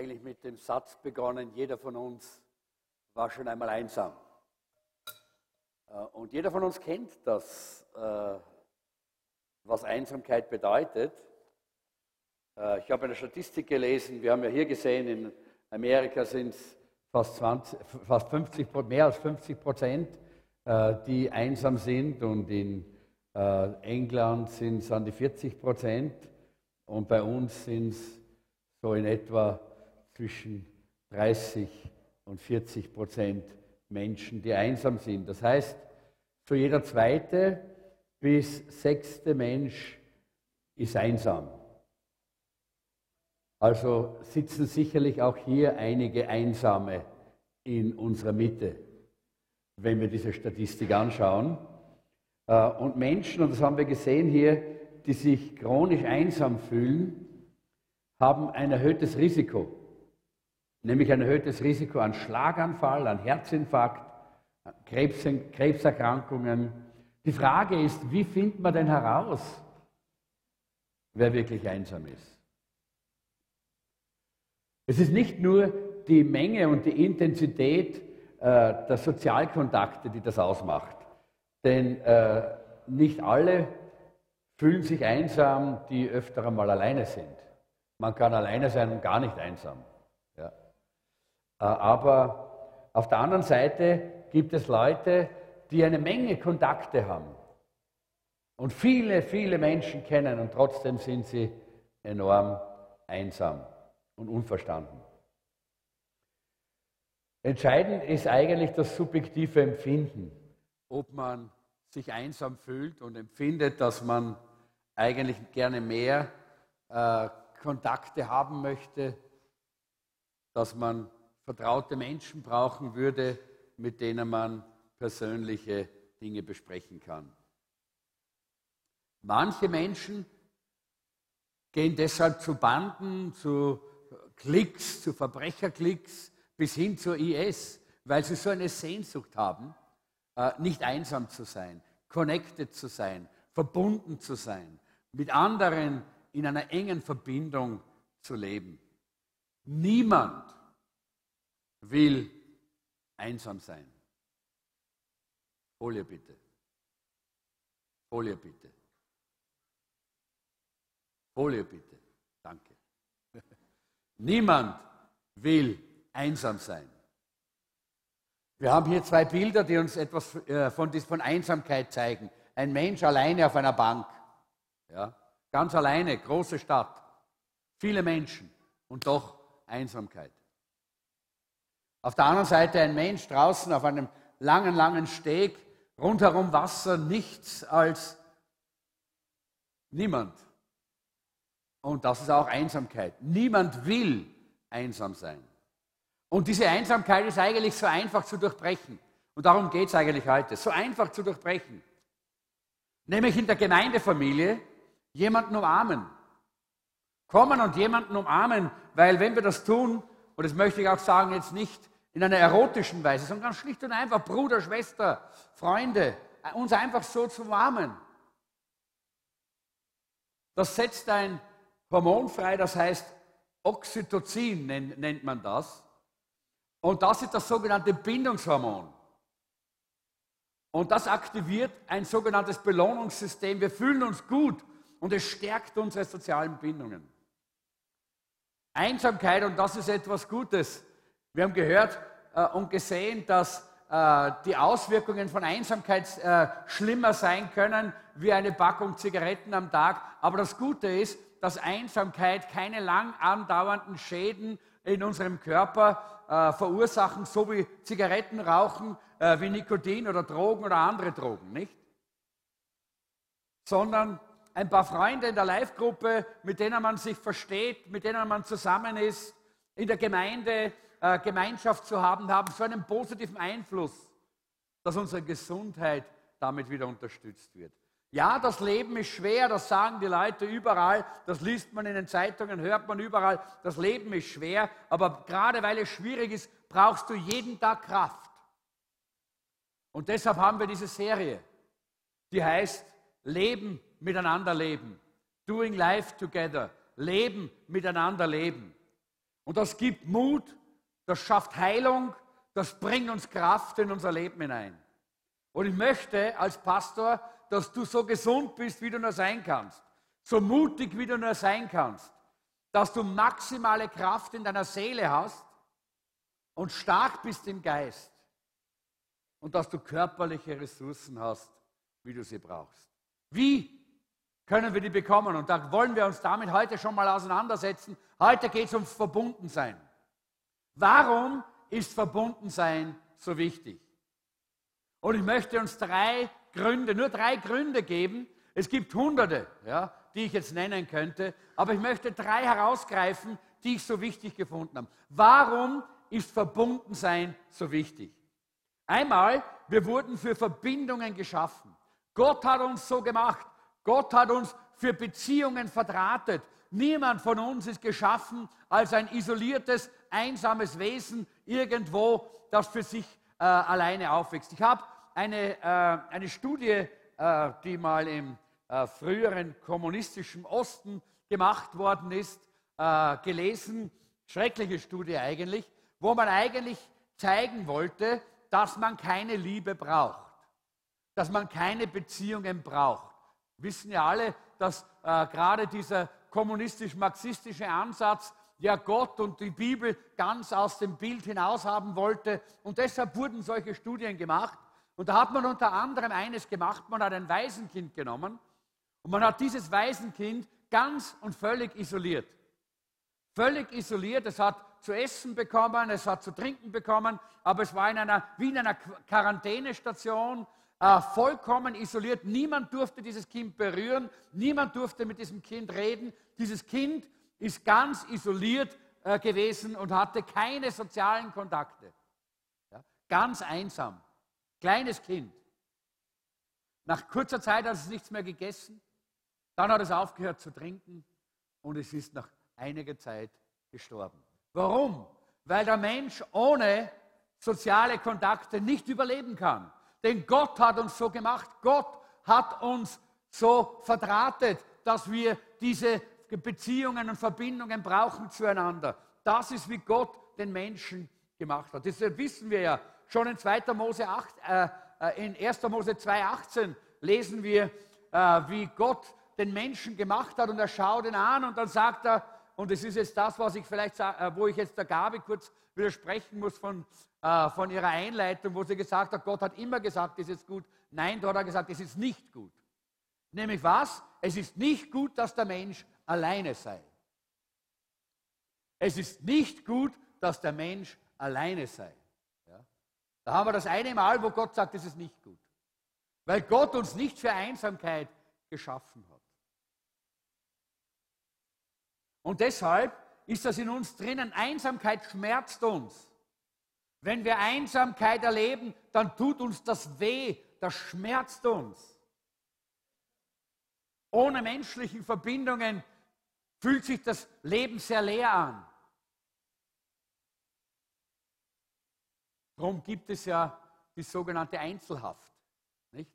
eigentlich mit dem Satz begonnen, jeder von uns war schon einmal einsam. Äh, und jeder von uns kennt das, äh, was Einsamkeit bedeutet. Äh, ich habe eine Statistik gelesen, wir haben ja hier gesehen, in Amerika sind es fast, 20, fast 50, mehr als 50 Prozent, die einsam sind und in England sind es an die 40 Prozent und bei uns sind es so in etwa zwischen 30 und 40 Prozent Menschen, die einsam sind. Das heißt, so jeder zweite bis sechste Mensch ist einsam. Also sitzen sicherlich auch hier einige Einsame in unserer Mitte, wenn wir diese Statistik anschauen. Äh, und Menschen, und das haben wir gesehen hier, die sich chronisch einsam fühlen, haben ein erhöhtes Risiko, nämlich ein erhöhtes Risiko an Schlaganfall, an Herzinfarkt, an Krebs, Krebserkrankungen. Die Frage ist, wie findet man denn heraus, wer wirklich einsam ist? Es ist nicht nur die Menge und die Intensität äh, der Sozialkontakte, die das ausmacht. Denn äh, nicht alle fühlen sich einsam, die öfter einmal alleine sind. Man kann alleine sein und gar nicht einsam. Äh, aber auf der anderen Seite gibt es Leute, die eine Menge Kontakte haben und viele, viele Menschen kennen und trotzdem sind sie enorm einsam und unverstanden. Entscheidend ist eigentlich das subjektive Empfinden, ob man sich einsam fühlt und empfindet, dass man eigentlich gerne mehr äh, Kontakte haben möchte, dass man vertraute Menschen brauchen würde, mit denen man persönliche Dinge besprechen kann. Manche Menschen gehen deshalb zu Banden, zu Klicks, zu Verbrecherklicks bis hin zur IS, weil sie so eine Sehnsucht haben, äh, nicht einsam zu sein, connected zu sein, verbunden zu sein, mit anderen in einer engen Verbindung zu leben. Niemand will einsam sein. Folie bitte. Folie bitte. Folie bitte. Danke. Niemand will einsam sein. Wir haben hier zwei Bilder, die uns etwas äh, von, von Einsamkeit zeigen. Ein Mensch alleine auf einer Bank. Ja? Ganz alleine, große Stadt, viele Menschen und doch Einsamkeit. Auf der anderen Seite ein Mensch draußen auf einem langen, langen Steg, rundherum Wasser, nichts als niemand. Und das ist auch Einsamkeit. Niemand will einsam sein. Und diese Einsamkeit ist eigentlich so einfach zu durchbrechen. Und darum geht es eigentlich heute. So einfach zu durchbrechen. Nämlich in der Gemeindefamilie jemanden umarmen. Kommen und jemanden umarmen, weil wenn wir das tun, und das möchte ich auch sagen, jetzt nicht in einer erotischen Weise, sondern ganz schlicht und einfach Bruder, Schwester, Freunde, uns einfach so zu umarmen. Das setzt ein Hormon frei, das heißt Oxytocin nennt man das. Und das ist das sogenannte Bindungshormon. Und das aktiviert ein sogenanntes Belohnungssystem. Wir fühlen uns gut und es stärkt unsere sozialen Bindungen. Einsamkeit, und das ist etwas Gutes. Wir haben gehört äh, und gesehen, dass äh, die Auswirkungen von Einsamkeit äh, schlimmer sein können wie eine Packung Zigaretten am Tag. Aber das Gute ist, dass Einsamkeit keine lang andauernden Schäden in unserem Körper äh, verursachen, so wie Zigarettenrauchen, äh, wie Nikotin oder Drogen oder andere Drogen, nicht? Sondern ein paar Freunde in der Live-Gruppe, mit denen man sich versteht, mit denen man zusammen ist, in der Gemeinde äh, Gemeinschaft zu haben, haben so einen positiven Einfluss, dass unsere Gesundheit damit wieder unterstützt wird. Ja, das Leben ist schwer, das sagen die Leute überall, das liest man in den Zeitungen, hört man überall, das Leben ist schwer, aber gerade weil es schwierig ist, brauchst du jeden Tag Kraft. Und deshalb haben wir diese Serie, die heißt Leben miteinander leben. Doing life together. Leben miteinander leben. Und das gibt Mut, das schafft Heilung, das bringt uns Kraft in unser Leben hinein. Und ich möchte als Pastor, dass du so gesund bist, wie du nur sein kannst, so mutig, wie du nur sein kannst, dass du maximale Kraft in deiner Seele hast und stark bist im Geist und dass du körperliche Ressourcen hast, wie du sie brauchst. Wie können wir die bekommen? Und da wollen wir uns damit heute schon mal auseinandersetzen. Heute geht es ums Verbundensein. Warum ist Verbundensein so wichtig? Und ich möchte uns drei Gründe, nur drei Gründe geben. Es gibt hunderte, ja, die ich jetzt nennen könnte, aber ich möchte drei herausgreifen, die ich so wichtig gefunden habe. Warum ist Verbundensein so wichtig? Einmal, wir wurden für Verbindungen geschaffen. Gott hat uns so gemacht. Gott hat uns für Beziehungen verdrahtet. Niemand von uns ist geschaffen als ein isoliertes, einsames Wesen irgendwo, das für sich äh, alleine aufwächst. Ich habe eine, äh, eine Studie, äh, die mal im äh, früheren kommunistischen Osten gemacht worden ist, äh, gelesen, schreckliche Studie eigentlich, wo man eigentlich zeigen wollte, dass man keine Liebe braucht, dass man keine Beziehungen braucht. Wissen ja alle, dass äh, gerade dieser kommunistisch-marxistische Ansatz ja Gott und die Bibel ganz aus dem Bild hinaus haben wollte. Und deshalb wurden solche Studien gemacht. Und da hat man unter anderem eines gemacht, man hat ein Waisenkind genommen und man hat dieses Waisenkind ganz und völlig isoliert. Völlig isoliert, es hat zu essen bekommen, es hat zu trinken bekommen, aber es war in einer, wie in einer Quarantänestation, äh, vollkommen isoliert. Niemand durfte dieses Kind berühren, niemand durfte mit diesem Kind reden. Dieses Kind ist ganz isoliert äh, gewesen und hatte keine sozialen Kontakte. Ja? Ganz einsam. Kleines Kind. Nach kurzer Zeit hat es nichts mehr gegessen. Dann hat es aufgehört zu trinken und es ist nach einiger Zeit gestorben. Warum? Weil der Mensch ohne soziale Kontakte nicht überleben kann. Denn Gott hat uns so gemacht. Gott hat uns so verdrahtet, dass wir diese Beziehungen und Verbindungen brauchen zueinander. Das ist, wie Gott den Menschen gemacht hat. Deshalb wissen wir ja, schon in 2. Mose 8, äh, äh, in 1. Mose 2,18 lesen wir, äh, wie Gott den Menschen gemacht hat und er schaut ihn an und dann sagt er, und es ist jetzt das, was ich vielleicht, äh, wo ich jetzt der Gabi kurz widersprechen muss von, äh, von ihrer Einleitung, wo sie gesagt hat, Gott hat immer gesagt, es ist gut. Nein, dort hat er gesagt, es ist nicht gut. Nämlich was? Es ist nicht gut, dass der Mensch alleine sei. Es ist nicht gut, dass der Mensch alleine sei. Ja? Da haben wir das eine Mal, wo Gott sagt, es ist nicht gut. Weil Gott uns nicht für Einsamkeit geschaffen hat. Und deshalb ist das in uns drinnen. Einsamkeit schmerzt uns. Wenn wir Einsamkeit erleben, dann tut uns das weh, das schmerzt uns. Ohne menschlichen Verbindungen fühlt sich das Leben sehr leer an. Darum gibt es ja die sogenannte Einzelhaft. Nicht?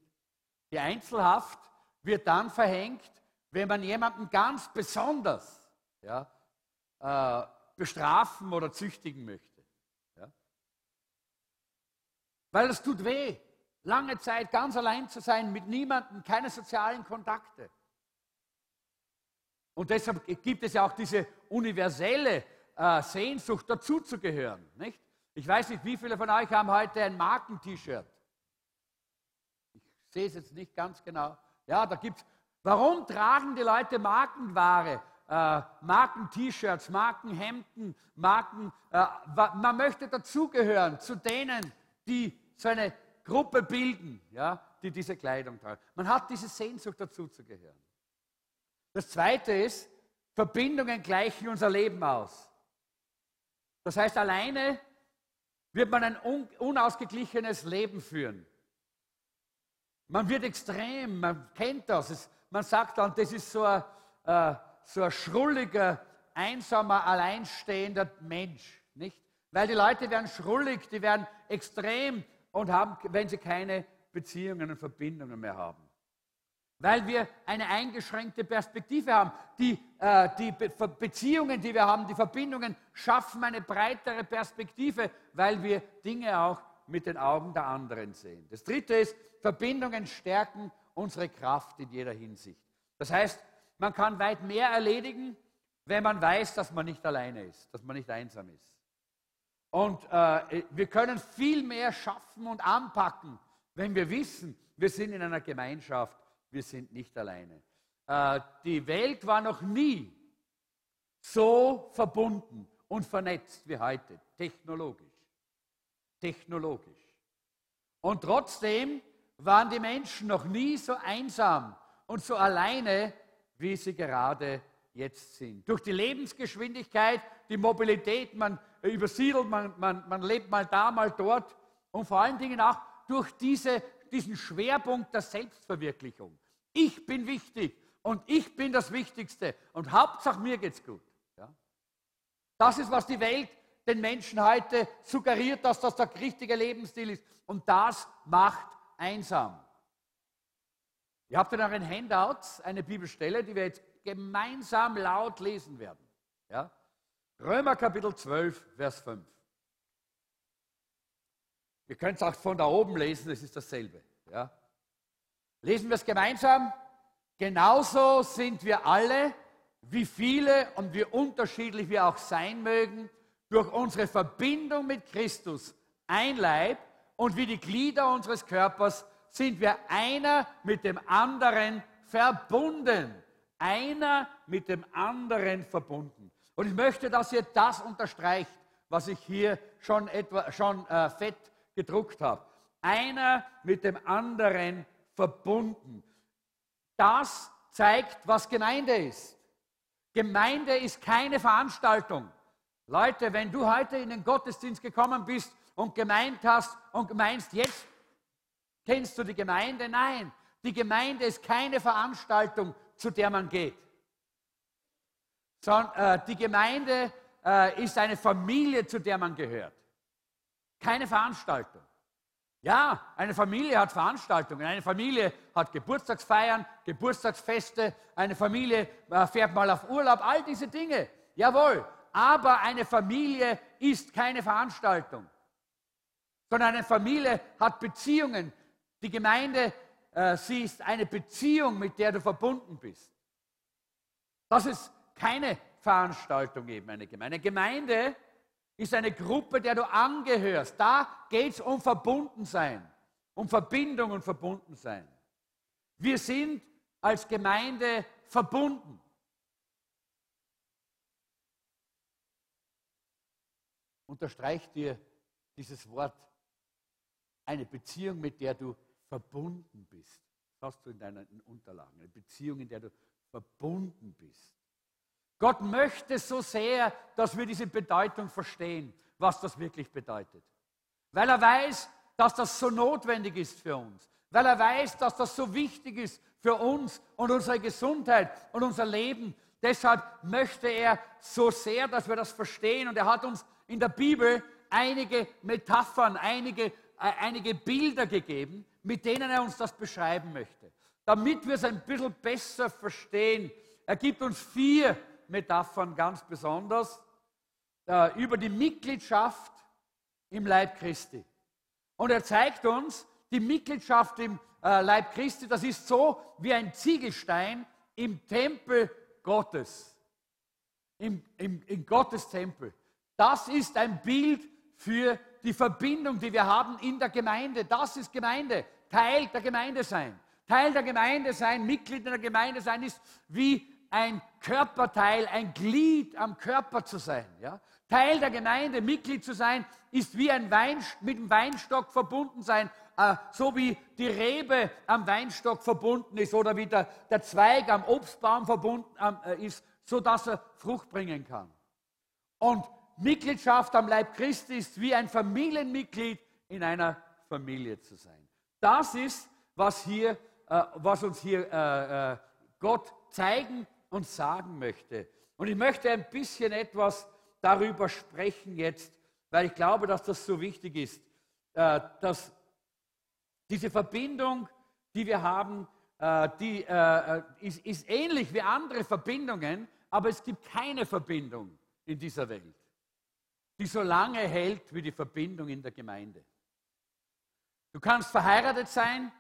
Die Einzelhaft wird dann verhängt, wenn man jemanden ganz besonders ja, äh, bestrafen oder züchtigen möchte. Ja? Weil es tut weh, lange Zeit ganz allein zu sein, mit niemandem, keine sozialen Kontakte. Und deshalb gibt es ja auch diese universelle äh, Sehnsucht, dazuzugehören. Nicht? Ich weiß nicht, wie viele von euch haben heute ein Marken-T-Shirt. Ich sehe es jetzt nicht ganz genau. Ja, da gibt es. Warum tragen die Leute Markenware? Äh, Marken-T-Shirts, Markenhemden, Marken. Äh, man möchte dazugehören zu denen, die so eine Gruppe bilden, ja, die diese Kleidung tragen. Man hat diese Sehnsucht dazuzugehören. Das Zweite ist, Verbindungen gleichen unser Leben aus. Das heißt, alleine wird man ein unausgeglichenes Leben führen. Man wird extrem, man kennt das. Es, man sagt dann, das ist so ein, äh, so ein schrulliger, einsamer, alleinstehender Mensch. Nicht? Weil die Leute werden schrullig, die werden extrem und haben, wenn sie keine Beziehungen und Verbindungen mehr haben. weil wir eine eingeschränkte Perspektive haben. Die, äh, die Be Beziehungen, die wir haben, die Verbindungen schaffen eine breitere Perspektive, weil wir Dinge auch mit den Augen der anderen sehen. Das Dritte ist, Verbindungen stärken unsere Kraft in jeder Hinsicht. Das heißt, man kann weit mehr erledigen, wenn man weiß, dass man nicht alleine ist, dass man nicht einsam ist. Und äh, wir können viel mehr schaffen und anpacken, wenn wir wissen, wir sind in einer Gemeinschaft, wir sind nicht alleine. Äh, die Welt war noch nie so verbunden und vernetzt wie heute, technologisch. Technologisch. Und trotzdem waren die Menschen noch nie so einsam und so alleine, wie sie gerade jetzt sind. Durch die Lebensgeschwindigkeit, die Mobilität, man übersiedelt, man, man, man lebt mal da, mal dort und vor allen Dingen auch durch diese, diesen Schwerpunkt der Selbstverwirklichung. Ich bin wichtig und ich bin das Wichtigste und Hauptsache mir geht's gut. Ja? Das ist, was die Welt den Menschen heute suggeriert, dass das der richtige Lebensstil ist. Und das macht einsam. Ihr habt in euren Handouts eine Bibelstelle, die wir jetzt gemeinsam laut lesen werden. Ja? Römer Kapitel 12, Vers 5. Ihr könnt es auch von da oben lesen, es ist dasselbe. Ja? Lesen wir es gemeinsam. Genauso sind wir alle, wie viele und wie unterschiedlich wir auch sein mögen, durch unsere Verbindung mit Christus ein Leib und wie die Glieder unseres Körpers sind wir einer mit dem anderen verbunden. Einer mit dem anderen verbunden. Und ich möchte, dass ihr das unterstreicht, was ich hier schon, etwa, schon äh, fett gedruckt habe. Einer mit dem anderen verbunden. Das zeigt, was Gemeinde ist. Gemeinde ist keine Veranstaltung. Leute, wenn du heute in den Gottesdienst gekommen bist und gemeint hast und meinst, jetzt kennst du die Gemeinde, nein, die Gemeinde ist keine Veranstaltung, zu der man geht. Äh, die Gemeinde äh, ist eine Familie, zu der man gehört. Keine Veranstaltung. Ja, eine Familie hat Veranstaltungen. Eine Familie hat Geburtstagsfeiern, Geburtstagsfeste. Eine Familie äh, fährt mal auf Urlaub. All diese Dinge. Jawohl. Aber eine Familie ist keine Veranstaltung. Sondern eine Familie hat Beziehungen. Die Gemeinde, äh, sie ist eine Beziehung, mit der du verbunden bist. Das ist keine Veranstaltung eben, eine Gemeinde. Eine Gemeinde ist eine Gruppe, der du angehörst. Da geht es um Verbundensein, um Verbindung und Verbundensein. Wir sind als Gemeinde verbunden. Unterstreicht dir dieses Wort eine Beziehung, mit der du verbunden bist. Das hast du in deinen Unterlagen. Eine Beziehung, in der du verbunden bist. Gott möchte so sehr, dass wir diese Bedeutung verstehen, was das wirklich bedeutet. Weil er weiß, dass das so notwendig ist für uns. Weil er weiß, dass das so wichtig ist für uns und unsere Gesundheit und unser Leben. Deshalb möchte er so sehr, dass wir das verstehen. Und er hat uns in der Bibel einige Metaphern, einige, einige Bilder gegeben, mit denen er uns das beschreiben möchte. Damit wir es ein bisschen besser verstehen. Er gibt uns vier Metaphern ganz besonders äh, über die Mitgliedschaft im Leib Christi. Und er zeigt uns, die Mitgliedschaft im äh, Leib Christi, das ist so wie ein Ziegelstein im Tempel Gottes. Im, im, in Gottes Tempel. Das ist ein Bild für die Verbindung, die wir haben in der Gemeinde. Das ist Gemeinde. Teil der Gemeinde sein. Teil der Gemeinde sein, Mitglied in der Gemeinde sein, ist wie ein Körperteil, ein Glied am Körper zu sein. Ja? Teil der Gemeinde, Mitglied zu sein, ist wie ein Wein, mit dem Weinstock verbunden sein, äh, so wie die Rebe am Weinstock verbunden ist oder wie der, der Zweig am Obstbaum verbunden äh, ist, sodass er Frucht bringen kann. Und Mitgliedschaft am Leib Christi ist wie ein Familienmitglied in einer Familie zu sein. Das ist, was, hier, äh, was uns hier äh, äh Gott zeigen und sagen möchte. Und ich möchte ein bisschen etwas darüber sprechen jetzt, weil ich glaube, dass das so wichtig ist, äh, dass diese Verbindung, die wir haben, äh, die äh, ist, ist ähnlich wie andere Verbindungen, aber es gibt keine Verbindung in dieser Welt, die so lange hält wie die Verbindung in der Gemeinde. Du kannst verheiratet sein,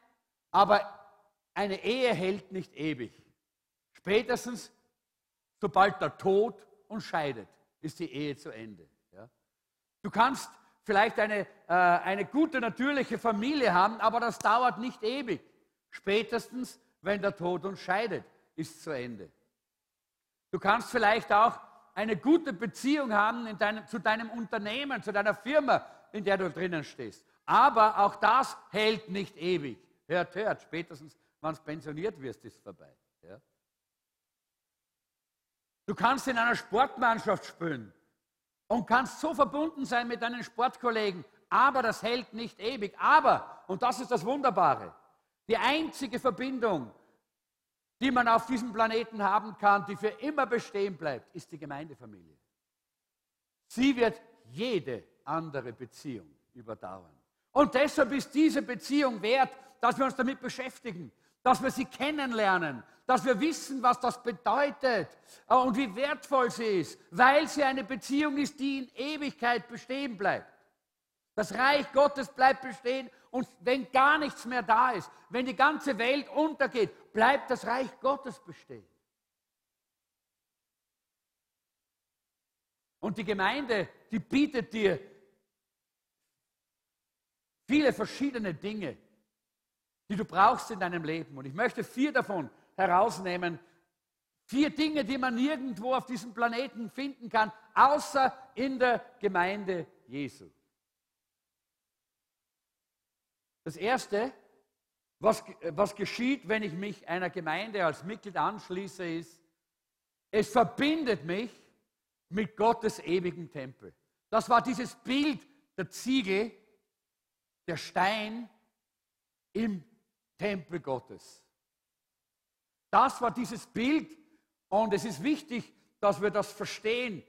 aber eine Ehe hält nicht ewig. Spätestens, sobald der Tod uns scheidet, ist die Ehe zu Ende. Ja? Du kannst vielleicht eine, äh, eine gute natürliche Familie haben, aber das dauert nicht ewig. Spätestens, wenn der Tod uns scheidet, ist zu Ende. Du kannst vielleicht auch eine gute Beziehung haben deinem, zu deinem Unternehmen, zu deiner Firma, in der du drinnen stehst. Aber auch das hält nicht ewig. Hört, hört, spätestens, wenn du pensioniert wirst, ist es vorbei. Ja? Du kannst in einer Sportmannschaft spielen und kannst so verbunden sein mit deinen Sportkollegen, aber das hält nicht ewig. Aber, und das ist das Wunderbare, die einzige Verbindung, die man auf diesem Planeten haben kann, die für immer bestehen bleibt, ist die Gemeindefamilie. Sie wird jede andere Beziehung überdauern. Und deshalb ist diese Beziehung wert, dass wir uns damit beschäftigen, dass wir sie kennenlernen, dass wir wissen, was das bedeutet äh, und wie wertvoll sie ist, weil sie eine Beziehung ist, die in Ewigkeit bestehen bleibt. Das Reich Gottes bleibt bestehen und wenn gar nichts mehr da ist, wenn die ganze Welt untergeht, bleibt das Reich Gottes bestehen. Und die Gemeinde, die bietet dir viele verschiedene Dinge, die du brauchst in deinem Leben. Und ich möchte vier davon herausnehmen. Vier Dinge, die man nirgendwo auf diesem Planeten finden kann, außer in der Gemeinde Jesu. Das Erste, was, was geschieht, wenn ich mich einer Gemeinde als Mitglied anschließe, ist, es verbindet mich mit Gottes ewigen Tempel. Das war dieses Bild der Ziegel, der Stein im Tempel Gottes. Das war dieses Bild und es ist wichtig, dass wir das verstehen.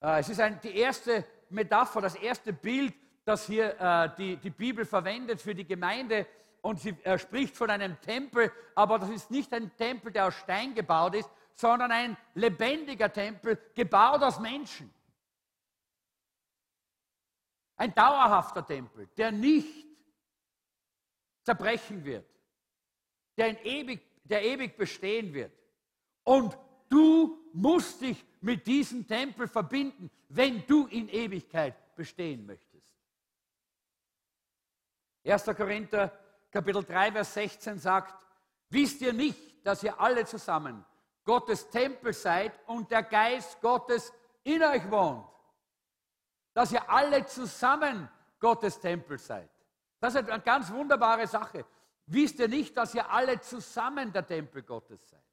Äh, es ist ein, die erste Metapher, das erste Bild, das hier äh, die, die Bibel verwendet für die Gemeinde. Und sie äh, spricht von einem Tempel, aber das ist nicht ein Tempel, der aus Stein gebaut ist, sondern ein lebendiger Tempel, gebaut aus Menschen. Ein dauerhafter Tempel, der nicht zerbrechen wird, der, ewig, der ewig bestehen wird. Und du musst dich mit diesem Tempel verbinden, wenn du in Ewigkeit bestehen möchtest. 1. Korinther Kapitel 3, Vers 16 sagt, wisst ihr nicht, dass ihr alle zusammen Gottes Tempel seid und der Geist Gottes in euch wohnt? Dass ihr alle zusammen Gottes Tempel seid. Das ist eine ganz wunderbare Sache. Wisst ihr nicht, dass ihr alle zusammen der Tempel Gottes seid?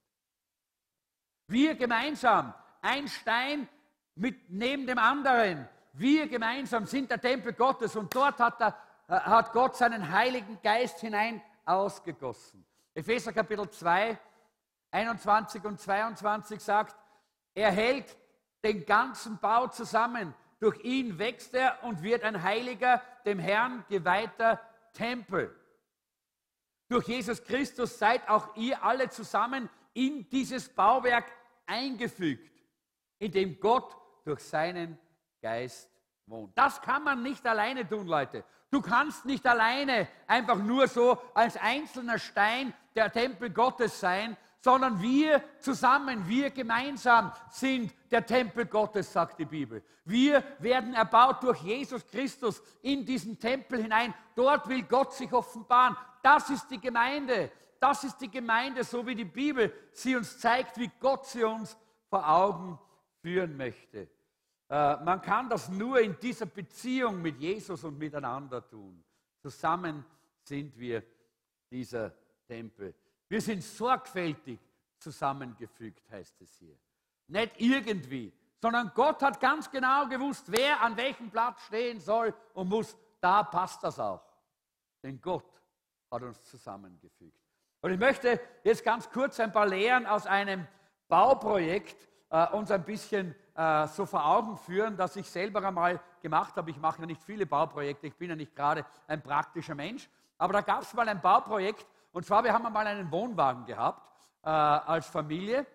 Wir gemeinsam, ein Stein mit, neben dem anderen, wir gemeinsam sind der Tempel Gottes und dort hat der hat Gott seinen Heiligen Geist hinein ausgegossen. Epheser Kapitel 2, 21 und 22 sagt, er hält den ganzen Bau zusammen. Durch ihn wächst er und wird ein heiliger, dem Herrn geweihter Tempel. Durch Jesus Christus seid auch ihr alle zusammen in dieses Bauwerk eingefügt, in dem Gott durch seinen Geist wohnt. Das kann man nicht alleine tun, Leute. Du kannst nicht alleine einfach nur so als einzelner Stein der Tempel Gottes sein, sondern wir zusammen, wir gemeinsam sind der Tempel Gottes, sagt die Bibel. Wir werden erbaut durch Jesus Christus in diesen Tempel hinein. Dort will Gott sich offenbaren. Das ist die Gemeinde. Das ist die Gemeinde, so wie die Bibel sie uns zeigt, wie Gott sie uns vor Augen führen möchte. Äh, man kann das nur in dieser Beziehung mit Jesus und miteinander tun. Zusammen sind wir dieser Tempel. Wir sind sorgfältig zusammengefügt, heißt es hier. Nicht irgendwie, sondern Gott hat ganz genau gewusst, wer an welchem Platz stehen soll und muss. Da passt das auch. Denn Gott hat uns zusammengefügt. Und ich möchte jetzt ganz kurz ein paar Lehren aus einem Bauprojekt äh, uns ein bisschen äh, so vor Augen führen, dass ich selber einmal gemacht habe. Ich mache ja nicht viele Bauprojekte, ich bin ja nicht gerade ein praktischer Mensch. Aber da gab es mal ein Bauprojekt, Und zwar, wir haben einmal einen Wohnwagen gehabt äh, als Familie.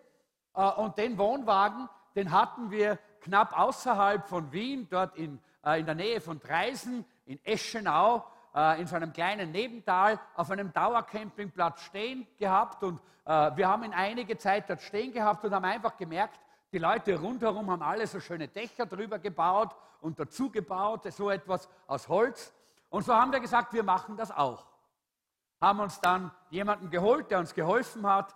Äh, und den Wohnwagen, den hatten wir knapp außerhalb von Wien, dort in, äh, in der Nähe von Dreisen, in Eschenau, äh, in so einem kleinen Nebental, auf einem Dauercampingplatz stehen gehabt. Und äh, wir haben ihn einige Zeit dort stehen gehabt und haben einfach gemerkt, die Leute rundherum haben alle so schöne Dächer drüber gebaut und dazu gebaut, so etwas aus Holz. Und so haben wir gesagt, wir machen das auch. Haben uns dann jemanden geholt, der uns geholfen hat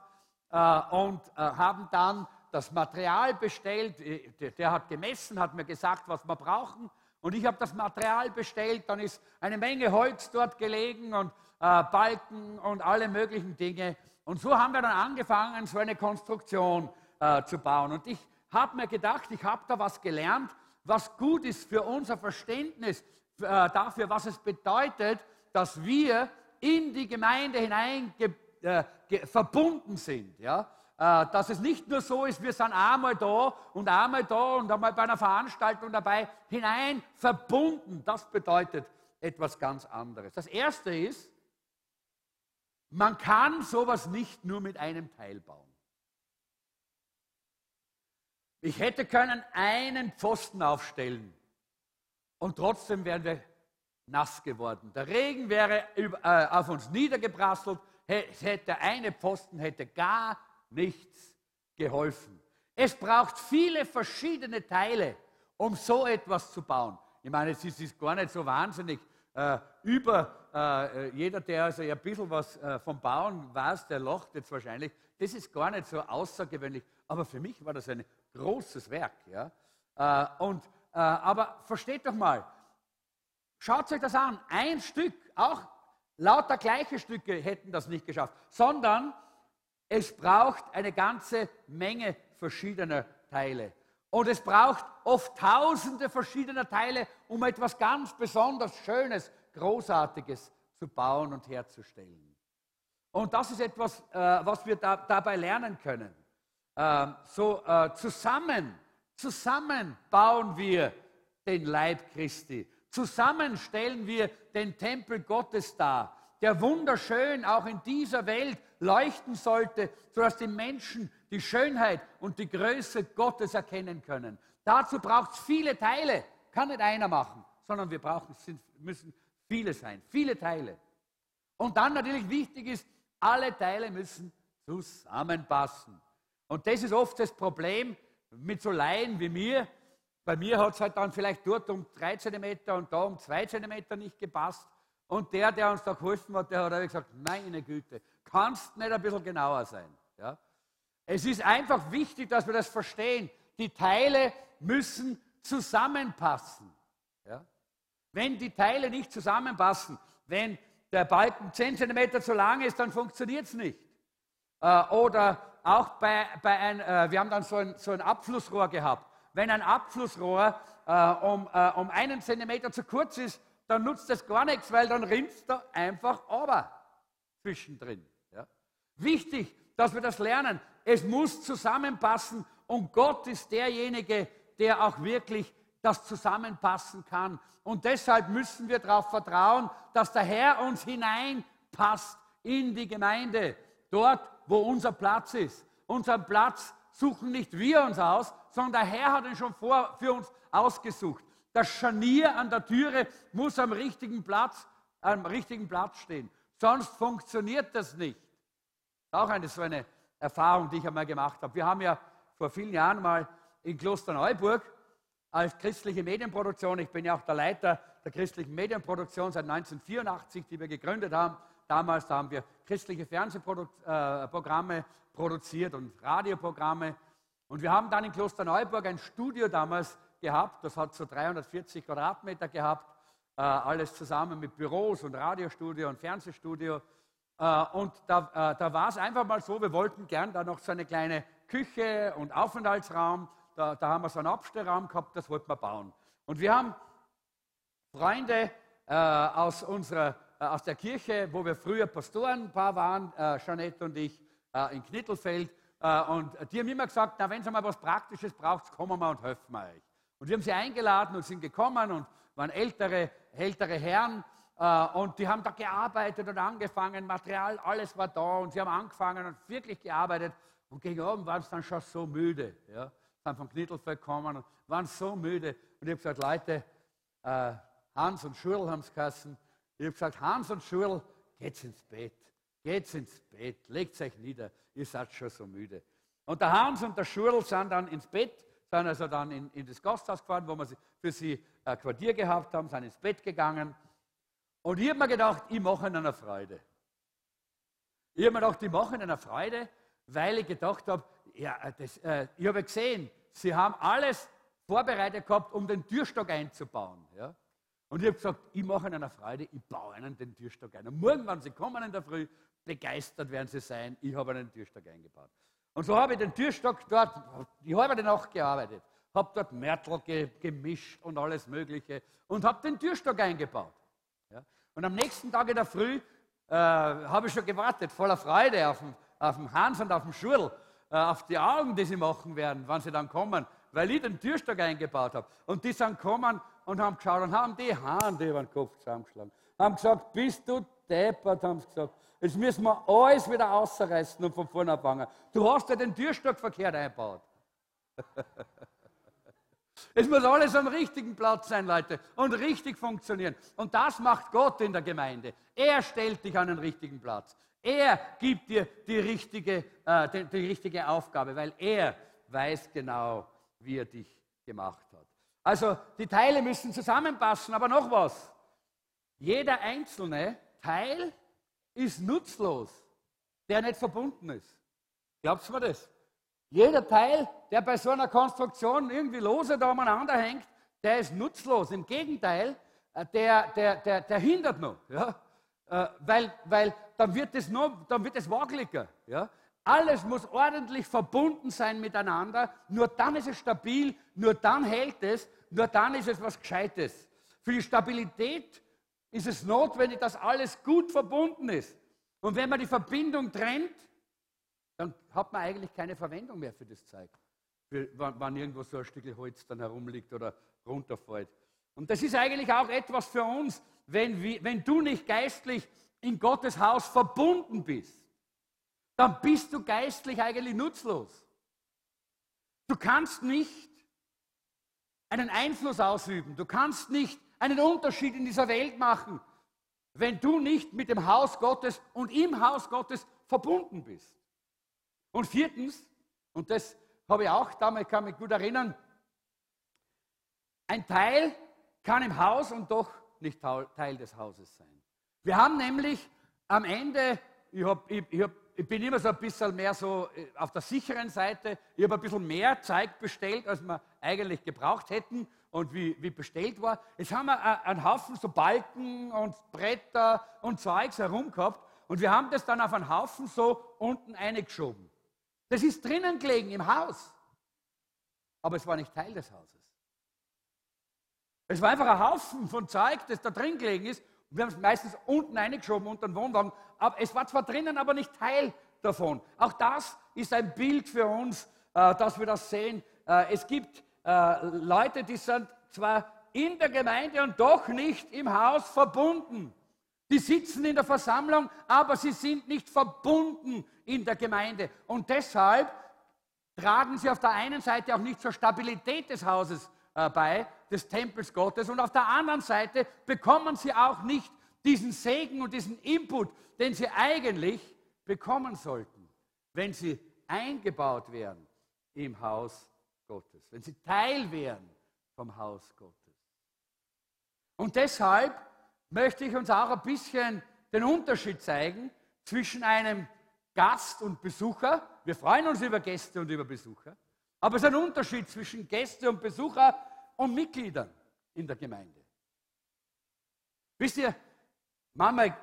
äh, und äh, haben dann das Material bestellt. Äh, der, hat gemessen, hat mir gesagt, was wir brauchen. Und ich habe das Material bestellt. Dann ist eine Menge Holz dort gelegen und äh, Balken und alle möglichen Dinge. Und so haben wir dann angefangen, so eine Konstruktion äh, zu bauen. Und ich habe mir gedacht, ich habe da was gelernt, was gut ist für unser Verständnis äh, dafür, was es bedeutet, dass wir in die Gemeinde hinein äh, verbunden sind. Ja? Äh, dass es nicht nur so ist, wir sind einmal da und einmal da und einmal bei einer Veranstaltung dabei, hinein verbunden. Das bedeutet etwas ganz anderes. Das Erste ist, man kann sowas nicht nur mit einem Teil bauen. Ich hätte können einen Pfosten aufstellen und trotzdem wären wir nass geworden. Der Regen wäre äh, auf uns niedergeprasselt, hätte eine Pfosten hätte gar nichts geholfen. Es braucht viele verschiedene Teile, um so etwas zu bauen. Ich meine, es ist gar nicht so wahnsinnig äh, über äh, jeder, der also ein bisschen was äh, vom Bauen weiß, der lacht jetzt wahrscheinlich. Das ist gar nicht so außergewöhnlich. Aber für mich war das ein großes Werk. Ja? Äh, und, äh, aber versteht doch mal, schaut euch das an. Ein Stück, auch lauter gleiche Stücke hätten das nicht geschafft, sondern es braucht eine ganze Menge verschiedener Teile. Und es braucht oft tausende verschiedener Teile, um etwas ganz besonders Schönes, Großartiges zu bauen und herzustellen. Und das ist etwas, äh, was wir da, dabei lernen können. Ähm, so äh, zusammen, zusammen bauen wir den Leib Christi. Zusammen stellen wir den Tempel Gottes dar, der wunderschön auch in dieser Welt leuchten sollte, sodass die Menschen die Schönheit und die Größe Gottes erkennen können. Dazu braucht es viele Teile. Kann nicht einer machen, sondern wir brauchen, sind, müssen viele sein, viele Teile. Und dann natürlich wichtig ist, alle Teile müssen zusammenpassen. Und das ist oft das Problem mit so Laien wie mir. Bei mir hat es halt dann vielleicht dort um drei Zentimeter und da um zwei Zentimeter nicht gepasst. Und der, der uns da geholfen hat, der hat gesagt, meine Güte, kannst nicht ein bisschen genauer sein. Ja? Es ist einfach wichtig, dass wir das verstehen. Die Teile müssen zusammenpassen. Ja? Wenn die Teile nicht zusammenpassen, wenn der Balken 10 cm zu lang ist, dann funktioniert es nicht. Äh, oder auch bei, bei ein, äh, wir haben dann so ein, so ein Abflussrohr gehabt. Wenn ein Abflussrohr äh, um, äh, um einen Zentimeter zu kurz ist, dann nutzt das gar nichts, weil dann rinnt da einfach aber zwischendrin. Ja? Wichtig, dass wir das lernen. Es muss zusammenpassen und Gott ist derjenige, der auch wirklich das zusammenpassen kann. Und deshalb müssen wir darauf vertrauen, dass der Herr uns hineinpasst in die Gemeinde, dort, wo unser Platz ist. Unseren Platz suchen nicht wir uns aus, sondern der Herr hat ihn schon vor, für uns ausgesucht. Das Scharnier an der Türe muss am richtigen Platz, am richtigen Platz stehen. Sonst funktioniert das nicht. Auch eine so eine Erfahrung, die ich einmal gemacht habe. Wir haben ja vor vielen Jahren mal in Klosterneuburg als christliche Medienproduktion, ich bin ja auch der Leiter der christlichen Medienproduktion seit 1984, die wir gegründet haben. Damals da haben wir christliche Fernsehprogramme produziert und Radioprogramme. Und wir haben dann in Klosterneuburg ein Studio damals gehabt, das hat so 340 Quadratmeter gehabt, äh, alles zusammen mit Büros und Radiostudio und Fernsehstudio. Äh, und da, äh, da war es einfach mal so, wir wollten gern da noch so eine kleine Küche und Aufenthaltsraum, da, da haben wir so einen Abstellraum gehabt, das wollten wir bauen. Und wir haben Freunde aus, unserer, aus der Kirche, wo wir früher Pastorenpaar waren, äh, Jeanette und ich, in Knittelfeld, und die haben immer gesagt, na, wenn ihr mal was Praktisches braucht, kommen wir und helfen wir euch. Und wir haben sie eingeladen und sind gekommen und waren ältere, ältere Herren. Äh, und die haben da gearbeitet und angefangen, Material, alles war da und sie haben angefangen und wirklich gearbeitet. Und gegen Abend waren sie dann schon so müde. Ja? Sind vom Knittelfeld gekommen und waren so müde. Und ich habe gesagt, Leute, äh, Hans und Schurl haben es geheißen. Ich habe gesagt, Hans und Schurl, geht's ins Bett. Geht's ins Bett, legt euch nieder, ihr seid schon so müde. Und der Hans und der Schurl sind dann ins Bett, sind also dann in, in das Gasthaus gefahren, wo wir für sie ein Quartier gehabt haben, sind ins Bett gegangen. Und ich habe mir gedacht, ich mache ihnen eine Freude. Ich habe mir gedacht, ich mache ihnen eine Freude, weil ich gedacht habe, ja, das, äh, ich habe gesehen, sie haben alles vorbereitet gehabt, um den Türstock einzubauen. Ja? Und ich habe gesagt, ich mache ihnen eine Freude, ich baue ihnen den Türstock ein. Und morgen, wenn sie kommen in der Früh, begeistert werden sie sein, ich habe einen Türstock eingebaut. Und so habe ich den Türstock dort die halbe Nacht gearbeitet, habe dort Mörtel ge gemischt und alles Mögliche und habe den Türstock eingebaut. Ja? Und am nächsten Tag in der Früh äh, habe ich schon gewartet, voller Freude auf den, auf den Hans und auf den Schurl, äh, auf die Augen, die sie machen werden, wann sie dann kommen, weil ich den Türstock eingebaut habe. Und die sind gekommen und haben geschaut und haben die Hände über den Kopf zusammengeschlagen. Haben gesagt, bist du deppert, haben sie gesagt. Jetzt müssen wir alles wieder ausreißen und von vorne anfangen. Du hast ja den Türstock verkehrt eingebaut. Es muss alles am richtigen Platz sein, Leute, und richtig funktionieren. Und das macht Gott in der Gemeinde. Er stellt dich an den richtigen Platz. Er gibt dir die richtige, äh, die, die richtige Aufgabe, weil er weiß genau, wie er dich gemacht hat. Also die Teile müssen zusammenpassen, aber noch was. Jeder einzelne Teil ist nutzlos, der nicht verbunden ist. Glaubst du mir das? Jeder Teil, der bei so einer Konstruktion irgendwie lose da umeinander hängt, der ist nutzlos. Im Gegenteil, äh, der, der, der, der hindert noch. Ja? Äh, weil, weil dann wird es noch, dann wird es wageliger. Ja? Alles muss ordentlich verbunden sein miteinander. Nur dann ist es stabil, nur dann hält es, nur dann ist es was Gescheites. Für die Stabilität ist es notwendig, dass alles gut verbunden ist. Und wenn man die Verbindung trennt, dann hat man eigentlich keine Verwendung mehr für das Zeug, für, wann, irgendwo so ein Stück Holz dann herumliegt oder runterfällt. Und das ist eigentlich auch etwas für uns, wenn, wenn du nicht geistlich in Gottes Haus verbunden bist, dann bist du geistlich eigentlich nutzlos. Du kannst nicht einen Einfluss ausüben, du kannst nicht einen Unterschied in dieser Welt machen, wenn du nicht mit dem Haus Gottes und im Haus Gottes verbunden bist. Und viertens, und das habe ich auch damals, kann mich gut erinnern, ein Teil kann im Haus und doch nicht Teil des Hauses sein. Wir haben nämlich am Ende, ich, hab, ich, ich, hab, ich bin immer so ein bisschen mehr so äh, auf der sicheren Seite, ich habe ein bisschen mehr Zeug bestellt, als wir eigentlich gebraucht hätten und wie, wie bestellt war. Jetzt haben wir einen Haufen so Balken und Bretter und Zeugs herum gehabt und wir haben das dann auf einen Haufen so unten eingeschoben. Das ist drinnen gelegen im Haus, aber es war nicht Teil des Hauses. Es war einfach ein Haufen von Zeug, das da drin gelegen ist. Wir haben es meistens unten eingeschoben unter den Wohnwagen. Aber es war zwar drinnen, aber nicht Teil davon. Auch das ist ein Bild für uns, äh, dass wir das sehen. Äh, es gibt äh, Leute, die sind zwar in der Gemeinde und doch nicht im Haus verbunden. Die sitzen in der Versammlung, aber sie sind nicht verbunden in der Gemeinde. Und deshalb tragen sie auf der einen Seite auch nicht zur Stabilität des Hauses äh, bei, des Tempels Gottes, und auf der anderen Seite bekommen sie auch nicht diesen Segen und diesen Input, den sie eigentlich bekommen sollten, wenn sie eingebaut werden im Haus Gottes, wenn sie Teil werden vom Haus Gottes. Und deshalb möchte ich uns auch ein bisschen den Unterschied zeigen zwischen einem Gast und Besucher. Wir freuen uns über Gäste und über Besucher. Aber es ist ein Unterschied zwischen Gäste und Besucher und Mitgliedern in der Gemeinde. Wisst ihr, manchmal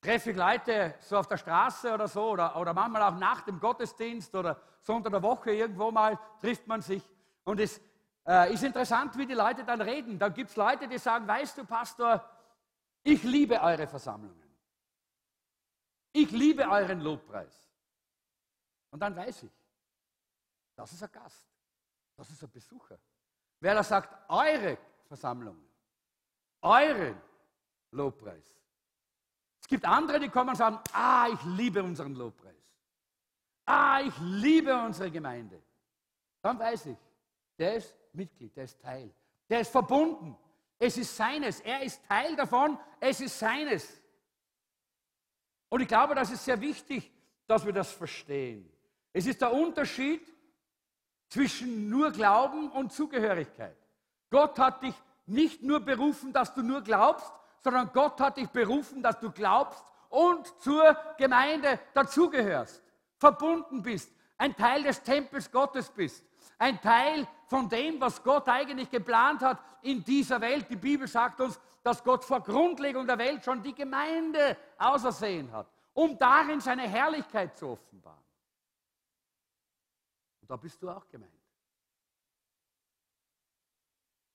treffe ich Leute so auf der Straße oder so, oder, oder manchmal auch nach dem Gottesdienst oder so unter der Woche irgendwo mal trifft man sich. Und es äh, ist interessant, wie die Leute dann reden. Da gibt es Leute, die sagen, weißt du, Pastor, ich liebe eure Versammlungen. Ich liebe euren Lobpreis. Und dann weiß ich, das ist ein Gast, das ist ein Besucher. Wer da sagt, eure Versammlungen, eure Lobpreis. Es gibt andere, die kommen und sagen, ah, ich liebe unseren Lobpreis. Ah, ich liebe unsere Gemeinde. Dann weiß ich, der ist Mitglied, der ist Teil, der ist verbunden. Es ist seines, er ist Teil davon, es ist seines. Und ich glaube, das ist sehr wichtig, dass wir das verstehen. Es ist der Unterschied zwischen nur Glauben und Zugehörigkeit. Gott hat dich nicht nur berufen, dass du nur glaubst, sondern Gott hat dich berufen, dass du glaubst und zur Gemeinde dazugehörst, verbunden bist, ein Teil des Tempels Gottes bist, ein Teil von dem, was Gott eigentlich geplant hat in dieser Welt. Die Bibel sagt uns, dass Gott vor Grundlegung der Welt schon die Gemeinde ausersehen hat, um darin seine Herrlichkeit zu offenbaren. Da bist du auch gemeint.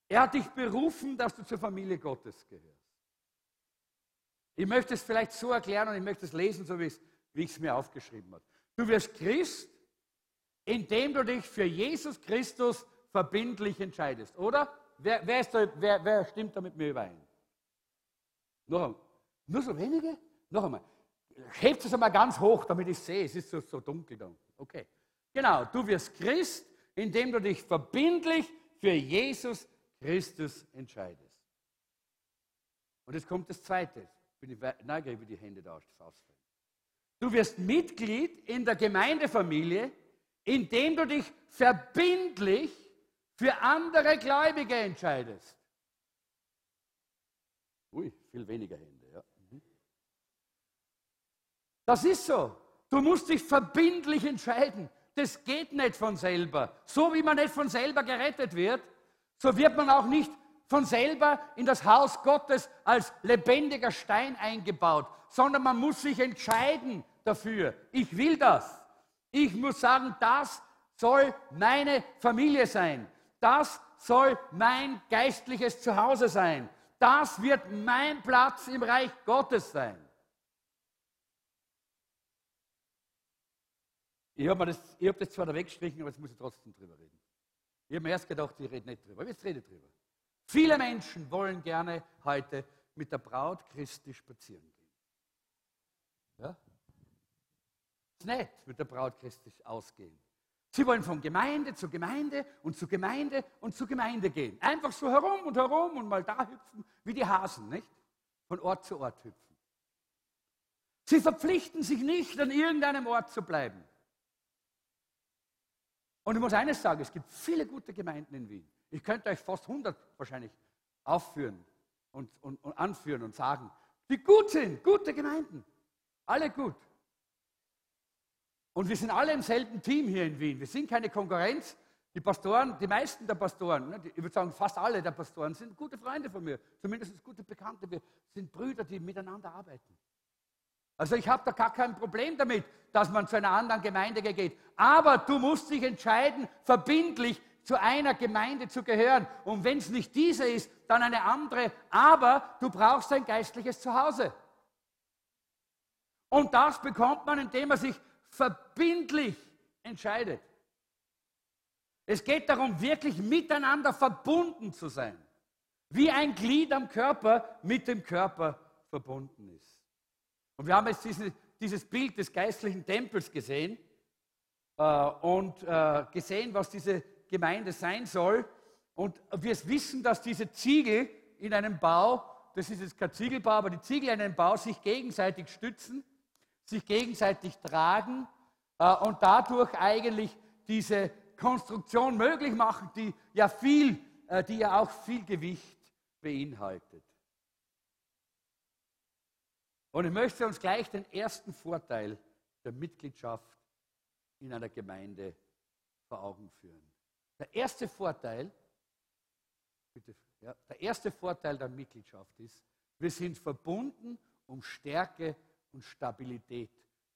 Er hat dich berufen, dass du zur Familie Gottes gehörst. Ich möchte es vielleicht so erklären und ich möchte es lesen, so wie ich es mir aufgeschrieben habe. Du wirst Christ, indem du dich für Jesus Christus verbindlich entscheidest, oder? Wer, wer, da, wer, wer stimmt da mit mir überein? Noch einmal. Nur so wenige? Noch einmal. Hebt es einmal ganz hoch, damit ich sehe. Es ist so, so dunkel da. Okay. Genau, du wirst Christ, indem du dich verbindlich für Jesus Christus entscheidest. Und jetzt kommt das Zweite. Bin ich neugierig, wie die Hände da ausfallen. Du wirst Mitglied in der Gemeindefamilie, indem du dich verbindlich für andere Gläubige entscheidest. Ui, viel weniger Hände, ja. Mhm. Das ist so. Du musst dich verbindlich entscheiden. Das geht nicht von selber. So wie man nicht von selber gerettet wird, so wird man auch nicht von selber in das Haus Gottes als lebendiger Stein eingebaut, sondern man muss sich entscheiden dafür. Ich will das. Ich muss sagen, das soll meine Familie sein. Das soll mein geistliches Zuhause sein. Das wird mein Platz im Reich Gottes sein. Ich habe das, hab das zwar da weggestrichen, aber jetzt muss ich trotzdem drüber reden. Ich habe mir erst gedacht, ich rede nicht drüber, aber jetzt rede ich drüber. Viele Menschen wollen gerne heute mit der Braut Christi spazieren gehen. Ja? Ist nett, mit der Braut Christi ausgehen. Sie wollen von Gemeinde zu Gemeinde und zu Gemeinde und zu Gemeinde gehen. Einfach so herum und herum und mal da hüpfen, wie die Hasen, nicht? Von Ort zu Ort hüpfen. Sie verpflichten sich nicht, an irgendeinem Ort zu bleiben. Und ich muss eines sagen, es gibt viele gute Gemeinden in Wien. Ich könnte euch fast 100 wahrscheinlich aufführen und, und, und anführen und sagen, die gut sind, gute Gemeinden. Alle gut. Und wir sind alle im selben Team hier in Wien. Wir sind keine Konkurrenz. Die Pastoren, die meisten der Pastoren, ne, ich würde sagen fast alle der Pastoren, sind gute Freunde von mir, zumindest gute Bekannte. Wir sind Brüder, die miteinander arbeiten. Also ich habe da gar kein Problem damit, dass man zu einer anderen Gemeinde geht. Aber du musst dich entscheiden, verbindlich zu einer Gemeinde zu gehören. Und wenn es nicht diese ist, dann eine andere. Aber du brauchst ein geistliches Zuhause. Und das bekommt man, indem man sich verbindlich entscheidet. Es geht darum, wirklich miteinander verbunden zu sein. Wie ein Glied am Körper mit dem Körper verbunden ist. Und wir haben jetzt dieses, dieses Bild des geistlichen Tempels gesehen äh, und äh, gesehen, was diese Gemeinde sein soll. Und wir wissen, dass diese Ziegel in einem Bau, das ist jetzt kein Ziegelbau, aber die Ziegel in einem Bau sich gegenseitig stützen, sich gegenseitig tragen äh, und dadurch eigentlich diese Konstruktion möglich machen, die ja viel, äh, die ja auch viel Gewicht beinhaltet. Und ich möchte uns gleich den ersten Vorteil der Mitgliedschaft in einer Gemeinde vor Augen führen. Der erste Vorteil, bitte, ja, der erste Vorteil der Mitgliedschaft ist, wir sind verbunden, um Stärke und Stabilität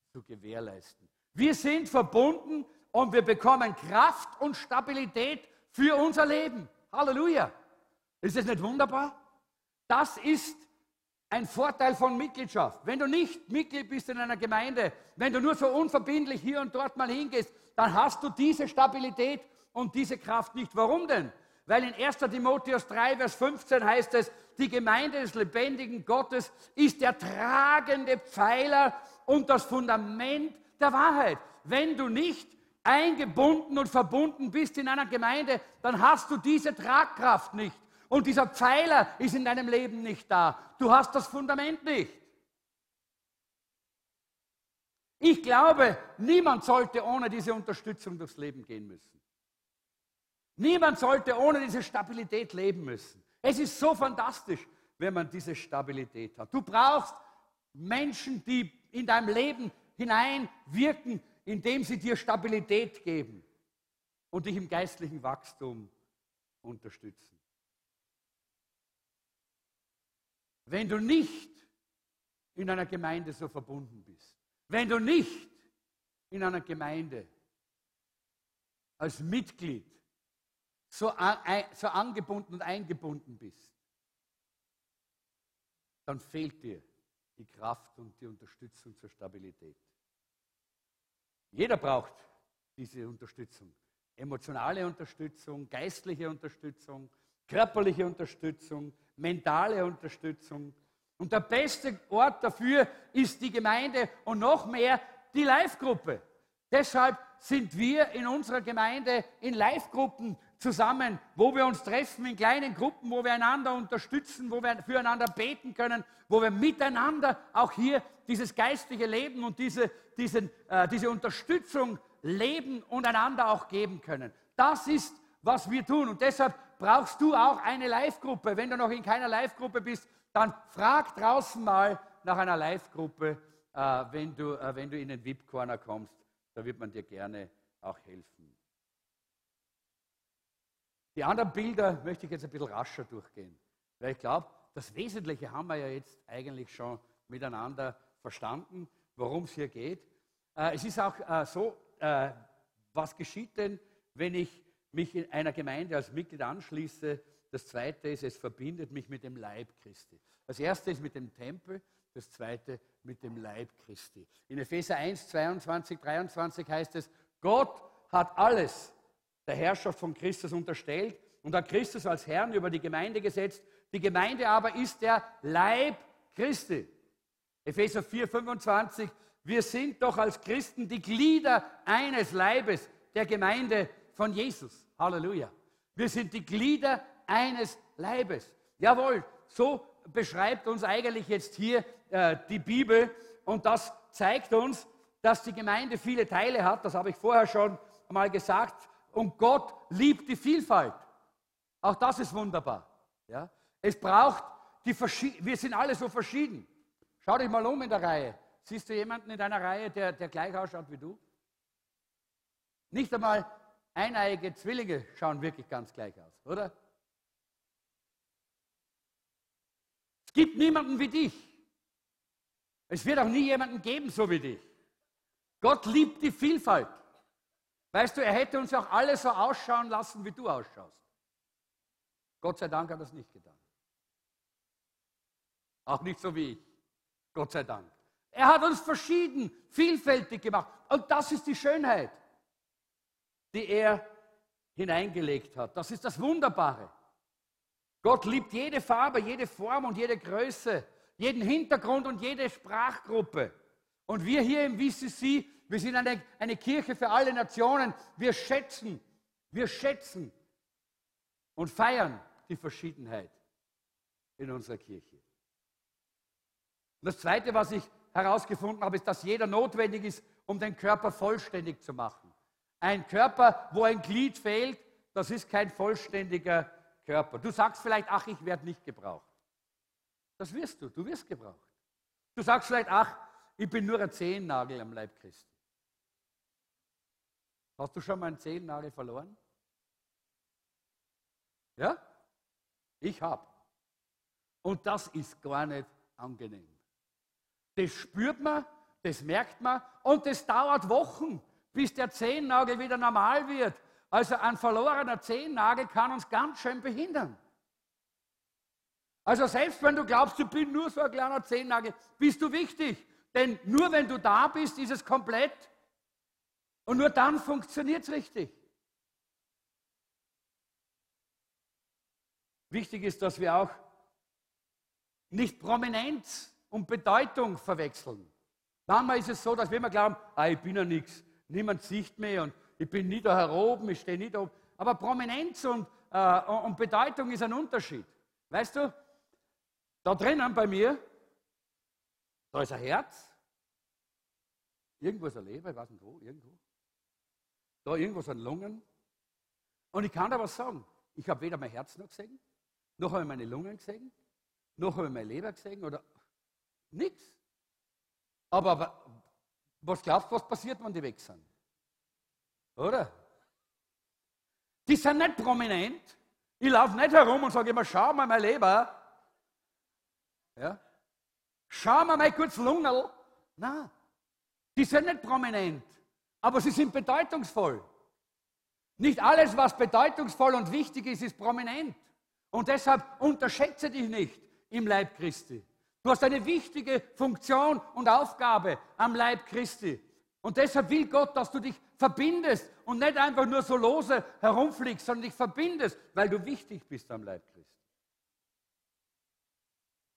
zu gewährleisten. Wir sind verbunden und wir bekommen Kraft und Stabilität für unser Leben. Halleluja. Ist das nicht wunderbar? Das ist ein Vorteil von Mitgliedschaft. Wenn du nicht Mitglied bist in einer Gemeinde, wenn du nur so unverbindlich hier und dort mal hingehst, dann hast du diese Stabilität und diese Kraft nicht. Warum denn? Weil in 1 Timotheus 3, Vers 15 heißt es, die Gemeinde des lebendigen Gottes ist der tragende Pfeiler und das Fundament der Wahrheit. Wenn du nicht eingebunden und verbunden bist in einer Gemeinde, dann hast du diese Tragkraft nicht. Und dieser Pfeiler ist in deinem Leben nicht da. Du hast das Fundament nicht. Ich glaube, niemand sollte ohne diese Unterstützung durchs Leben gehen müssen. Niemand sollte ohne diese Stabilität leben müssen. Es ist so fantastisch, wenn man diese Stabilität hat. Du brauchst Menschen, die in deinem Leben hineinwirken, indem sie dir Stabilität geben und dich im geistlichen Wachstum unterstützen. Wenn du nicht in einer Gemeinde so verbunden bist, wenn du nicht in einer Gemeinde als Mitglied so, so angebunden und eingebunden bist, dann fehlt dir die Kraft und die Unterstützung zur Stabilität. Jeder braucht diese Unterstützung. Emotionale Unterstützung, geistliche Unterstützung, körperliche Unterstützung, mentale Unterstützung. Und der beste Ort dafür ist die Gemeinde und noch mehr die Live-Gruppe. Deshalb sind wir in unserer Gemeinde in Live-Gruppen zusammen, wo wir uns treffen in kleinen Gruppen, wo wir einander unterstützen, wo wir füreinander beten können, wo wir miteinander auch hier dieses geistliche Leben und diese, diesen, äh, diese Unterstützung leben und einander auch geben können. Das ist, was wir tun. Und deshalb brauchst du auch eine Live-Gruppe. Wenn du noch in keiner Live-Gruppe bist, dann frag draußen mal nach einer Live-Gruppe, äh, wenn, du, äh, wenn du in den VIP-Corner kommst. Da wird man dir gerne auch helfen. Die anderen Bilder möchte ich jetzt ein bisschen rascher durchgehen, weil ich glaube, das Wesentliche haben wir ja jetzt eigentlich schon miteinander verstanden, worum es hier geht. Äh, es ist auch äh, so, äh, was geschieht denn, wenn ich mich in einer Gemeinde als Mitglied anschließe? Das zweite ist, es verbindet mich mit dem Leib Christi. Das erste ist mit dem Tempel, das zweite mit dem Leib Christi. In Epheser 1, 22, 23 heißt es, Gott hat alles der Herrschaft von Christus unterstellt und hat Christus als Herrn über die Gemeinde gesetzt. Die Gemeinde aber ist der Leib Christi. Epheser 4, 25. Wir sind doch als Christen die Glieder eines Leibes, der Gemeinde von Jesus. Halleluja. Wir sind die Glieder eines Leibes. Jawohl, so beschreibt uns eigentlich jetzt hier äh, die Bibel und das zeigt uns, dass die Gemeinde viele Teile hat. Das habe ich vorher schon mal gesagt. Und Gott liebt die Vielfalt. Auch das ist wunderbar. Ja? Es braucht die Verschied wir sind alle so verschieden. Schau dich mal um in der Reihe. Siehst du jemanden in deiner Reihe, der, der gleich ausschaut wie du? Nicht einmal eineige Zwillinge schauen wirklich ganz gleich aus, oder? Es gibt niemanden wie dich. Es wird auch nie jemanden geben, so wie dich. Gott liebt die Vielfalt. Weißt du, er hätte uns auch alle so ausschauen lassen, wie du ausschaust. Gott sei Dank hat er das nicht getan. Auch nicht so wie ich. Gott sei Dank. Er hat uns verschieden, vielfältig gemacht. Und das ist die Schönheit, die er hineingelegt hat. Das ist das Wunderbare. Gott liebt jede Farbe, jede Form und jede Größe, jeden Hintergrund und jede Sprachgruppe. Und wir hier im VCC wir sind eine, eine Kirche für alle Nationen. Wir schätzen, wir schätzen und feiern die Verschiedenheit in unserer Kirche. Und das Zweite, was ich herausgefunden habe, ist, dass jeder notwendig ist, um den Körper vollständig zu machen. Ein Körper, wo ein Glied fehlt, das ist kein vollständiger Körper. Du sagst vielleicht, ach, ich werde nicht gebraucht. Das wirst du, du wirst gebraucht. Du sagst vielleicht, ach, ich bin nur ein Zehennagel am Leib Christi. Hast du schon mal einen Zehennagel verloren? Ja? Ich habe. Und das ist gar nicht angenehm. Das spürt man, das merkt man und das dauert Wochen, bis der Zehennagel wieder normal wird. Also ein verlorener Zehennagel kann uns ganz schön behindern. Also selbst wenn du glaubst, du bist nur so ein kleiner Zehennagel, bist du wichtig. Denn nur wenn du da bist, ist es komplett. Und nur dann funktioniert es richtig. Wichtig ist, dass wir auch nicht Prominenz und Bedeutung verwechseln. Manchmal ist es so, dass wir immer glauben, ah, ich bin ja nichts, niemand sieht mich und ich bin nie da oben, ich stehe nie da oben. Aber Prominenz und, äh, und Bedeutung ist ein Unterschied. Weißt du, da drinnen bei mir, da ist ein Herz, irgendwo ist eine Leber, ich weiß nicht wo, irgendwo. Da irgendwo sind Lungen. Und ich kann da was sagen. Ich habe weder mein Herz noch gesehen, noch habe ich meine Lungen gesehen, noch habe ich meine Leber gesehen oder nichts. Aber, aber was glaubst du, was passiert, wenn die weg sind? Oder? Die sind nicht prominent. Ich laufe nicht herum und sage immer, schau mal meine Leber. Ja? Schau mal mein kurz Lungel. Nein, die sind nicht prominent, aber sie sind bedeutungsvoll. Nicht alles, was bedeutungsvoll und wichtig ist, ist prominent. Und deshalb unterschätze dich nicht im Leib Christi. Du hast eine wichtige Funktion und Aufgabe am Leib Christi. Und deshalb will Gott, dass du dich verbindest und nicht einfach nur so lose herumfliegst, sondern dich verbindest, weil du wichtig bist am Leib Christi.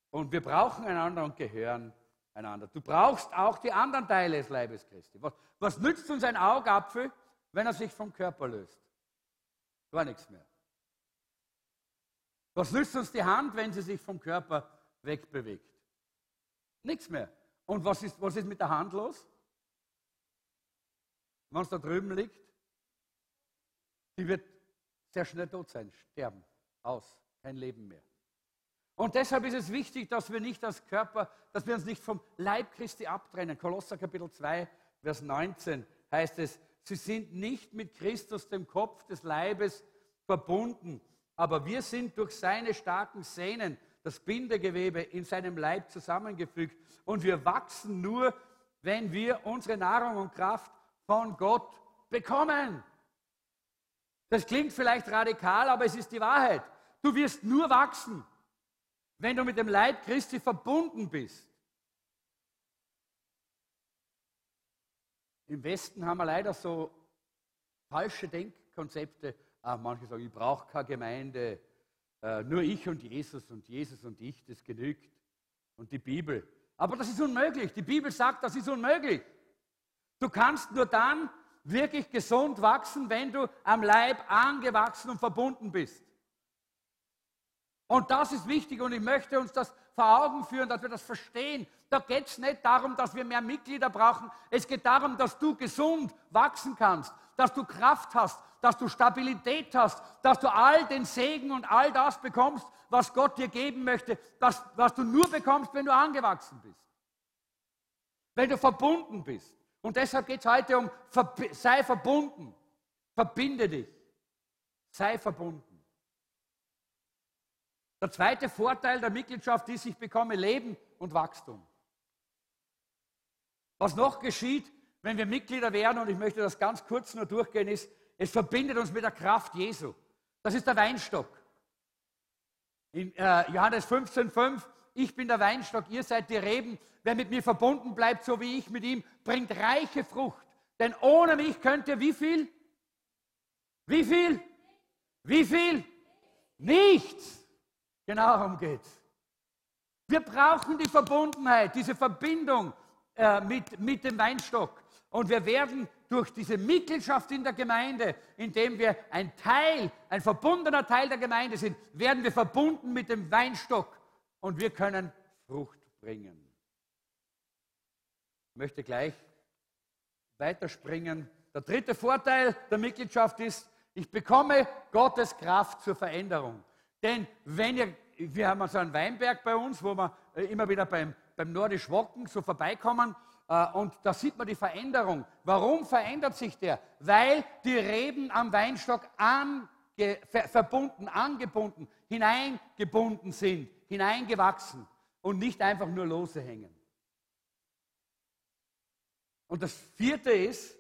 Und wir brauchen einander und gehören einander. Du brauchst auch die anderen Teile des Leibes Christi. Was, was nützt uns ein Augapfel, wenn er sich vom Körper löst? Gar nichts mehr. Was nützt uns die Hand, wenn sie sich vom Körper wegbewegt? Nichts mehr. Und was ist, was ist mit der Hand los? Wenn es da drüben liegt, die wird sehr schnell tot sein, sterben, aus, kein Leben mehr. Und deshalb ist es wichtig, dass wir nicht als Körper, dass wir uns nicht vom Leib Christi abtrennen. Kolosser Kapitel 2, Vers 19 heißt es, sie sind nicht mit Christus, dem Kopf des Leibes, verbunden, aber wir sind durch seine starken Sehnen, das Bindegewebe in seinem Leib zusammengefügt. Und wir wachsen nur, wenn wir unsere Nahrung und Kraft von Gott bekommen. Das klingt vielleicht radikal, aber es ist die Wahrheit. Du wirst nur wachsen, wenn du mit dem Leib Christi verbunden bist. Im Westen haben wir leider so falsche Denkkonzepte. Ah, manche sagen, ich brauche keine Gemeinde, äh, nur ich und Jesus und Jesus und ich, das genügt. Und die Bibel. Aber das ist unmöglich. Die Bibel sagt, das ist unmöglich. Du kannst nur dann wirklich gesund wachsen, wenn du am Leib angewachsen und verbunden bist. Und das ist wichtig und ich möchte uns das vor Augen führen, dass wir das verstehen. Da geht es nicht darum, dass wir mehr Mitglieder brauchen. Es geht darum, dass du gesund wachsen kannst, dass du Kraft hast, dass du Stabilität hast, dass du all den Segen und all das bekommst, was Gott dir geben möchte, das, was du nur bekommst, wenn du angewachsen bist. Wenn du verbunden bist. Und deshalb geht es heute um, sei verbunden, verbinde dich, sei verbunden. Der zweite Vorteil der Mitgliedschaft ist, ich bekomme Leben und Wachstum. Was noch geschieht, wenn wir Mitglieder werden, und ich möchte das ganz kurz nur durchgehen, ist, es verbindet uns mit der Kraft Jesu. Das ist der Weinstock. In äh, Johannes 15,5, ich bin der Weinstock, ihr seid die Reben. Wer mit mir verbunden bleibt, so wie ich mit ihm, bringt reiche Frucht. Denn ohne mich könnt ihr wie viel? Wie viel? Wie viel? Nichts. Genau darum geht's. Wir brauchen die Verbundenheit, diese Verbindung äh, mit, mit dem Weinstock. Und wir werden durch diese Mitgliedschaft in der Gemeinde, indem wir ein Teil, ein verbundener Teil der Gemeinde sind, werden wir verbunden mit dem Weinstock und wir können Frucht bringen. Ich möchte gleich weiterspringen. Der dritte Vorteil der Mitgliedschaft ist, ich bekomme Gottes Kraft zur Veränderung. Denn wenn ihr, wir haben so einen Weinberg bei uns, wo wir äh, immer wieder beim, beim Nordisch Wocken so vorbeikommen und da sieht man die Veränderung. Warum verändert sich der? Weil die Reben am Weinstock ange, ver, verbunden, angebunden, hineingebunden sind, hineingewachsen und nicht einfach nur lose hängen. Und das vierte ist,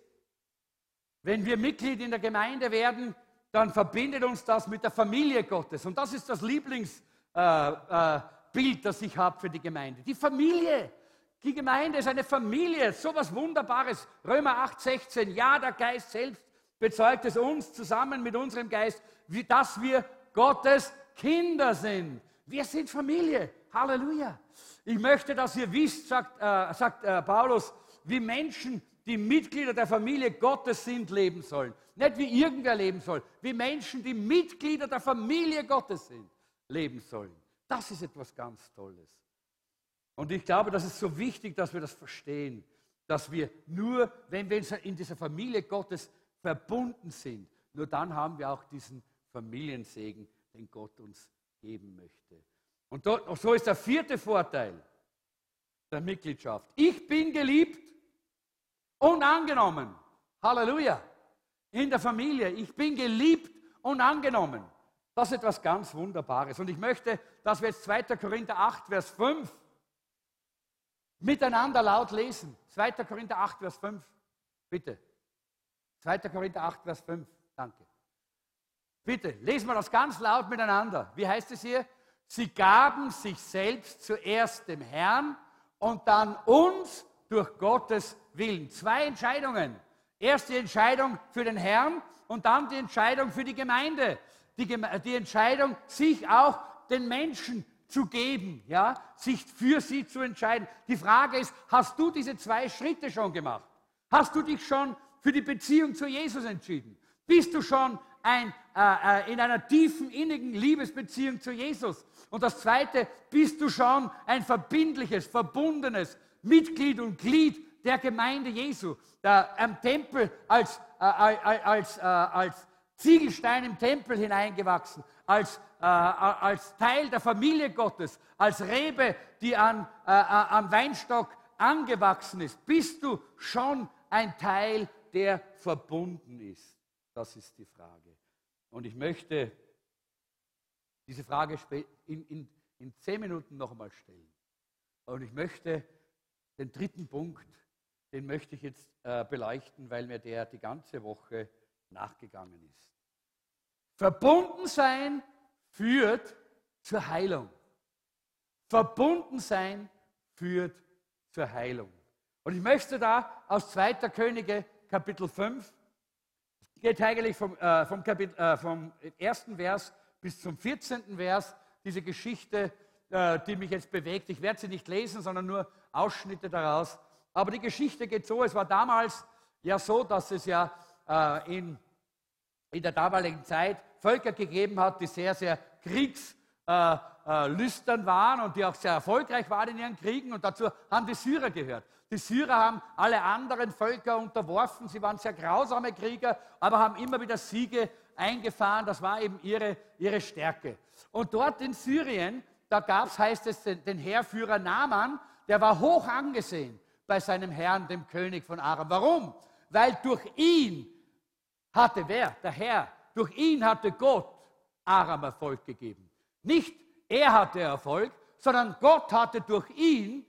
wenn wir Mitglied in der Gemeinde werden, dann verbindet uns das mit der Familie Gottes. Und das ist das Lieblingsbild, äh, äh, das ich habe für die Gemeinde. Die Familie. Die Gemeinde ist eine Familie, so was Wunderbares. Römer 8, 16. Ja, der Geist selbst bezeugt es uns zusammen mit unserem Geist, dass wir Gottes Kinder sind. Wir sind Familie. Halleluja. Ich möchte, dass ihr wisst, sagt, äh, sagt äh, Paulus, wie Menschen, die Mitglieder der Familie Gottes sind, leben sollen. Nicht wie irgendwer leben soll, wie Menschen, die Mitglieder der Familie Gottes sind, leben sollen. Das ist etwas ganz Tolles. Und ich glaube, das ist so wichtig, dass wir das verstehen, dass wir nur, wenn wir in dieser Familie Gottes verbunden sind, nur dann haben wir auch diesen Familiensegen, den Gott uns geben möchte. Und so ist der vierte Vorteil der Mitgliedschaft. Ich bin geliebt und angenommen. Halleluja. In der Familie. Ich bin geliebt und angenommen. Das ist etwas ganz Wunderbares. Und ich möchte, dass wir jetzt 2. Korinther 8, Vers 5 miteinander laut lesen. 2. Korinther 8, Vers 5. Bitte. 2. Korinther 8, Vers 5. Danke. Bitte, lesen wir das ganz laut miteinander. Wie heißt es hier? Sie gaben sich selbst zuerst dem Herrn und dann uns durch Gottes Willen. Zwei Entscheidungen. Erst die Entscheidung für den Herrn und dann die Entscheidung für die Gemeinde. Die, die Entscheidung, sich auch den Menschen zu geben, ja, sich für sie zu entscheiden. Die Frage ist, hast du diese zwei Schritte schon gemacht? Hast du dich schon für die Beziehung zu Jesus entschieden? Bist du schon ein, äh, äh in einer tiefen, innigen Liebesbeziehung zu Jesus? Und das Zweite, bist du schon ein verbindliches, verbundenes Mitglied und Glied der Gemeinde Jesu, der am Tempel als, äh, als, äh, als Ziegelstein im Tempel hineingewachsen, als, äh, als Teil der Familie Gottes, als Rebe, die an, äh, am Weinstock angewachsen ist. Bist du schon ein Teil, der verbunden ist? Das ist die Frage. Und ich möchte diese Frage in, in, in zehn Minuten noch einmal stellen. Und ich möchte den dritten Punkt, den möchte ich jetzt äh, beleuchten, weil mir der die ganze Woche nachgegangen ist. Verbunden sein führt zur Heilung. Verbunden sein führt zur Heilung. Und ich möchte da aus 2. Könige Kapitel 5, geht eigentlich vom, äh, vom, Kapitel, äh, vom ersten Vers bis zum 14. Vers diese Geschichte, äh, die mich jetzt bewegt. Ich werde sie nicht lesen, sondern nur Ausschnitte daraus. Aber die Geschichte geht so, es war damals ja so, dass es ja äh, in, in der damaligen Zeit Völker gegeben hat, die sehr, sehr kriegslüstern waren und die auch sehr erfolgreich waren in ihren Kriegen. Und dazu haben die Syrer gehört. Die Syrer haben alle anderen Völker unterworfen. Sie waren sehr grausame Krieger, aber haben immer wieder Siege eingefahren. Das war eben ihre, ihre Stärke. Und dort in Syrien, da gab es, heißt es, den, den Heerführer Naaman, der war hoch angesehen bei seinem Herrn, dem König von Aram. Warum? Weil durch ihn hatte wer? Der Herr. Durch ihn hatte Gott Aram Erfolg gegeben. Nicht er hatte Erfolg, sondern Gott hatte durch ihn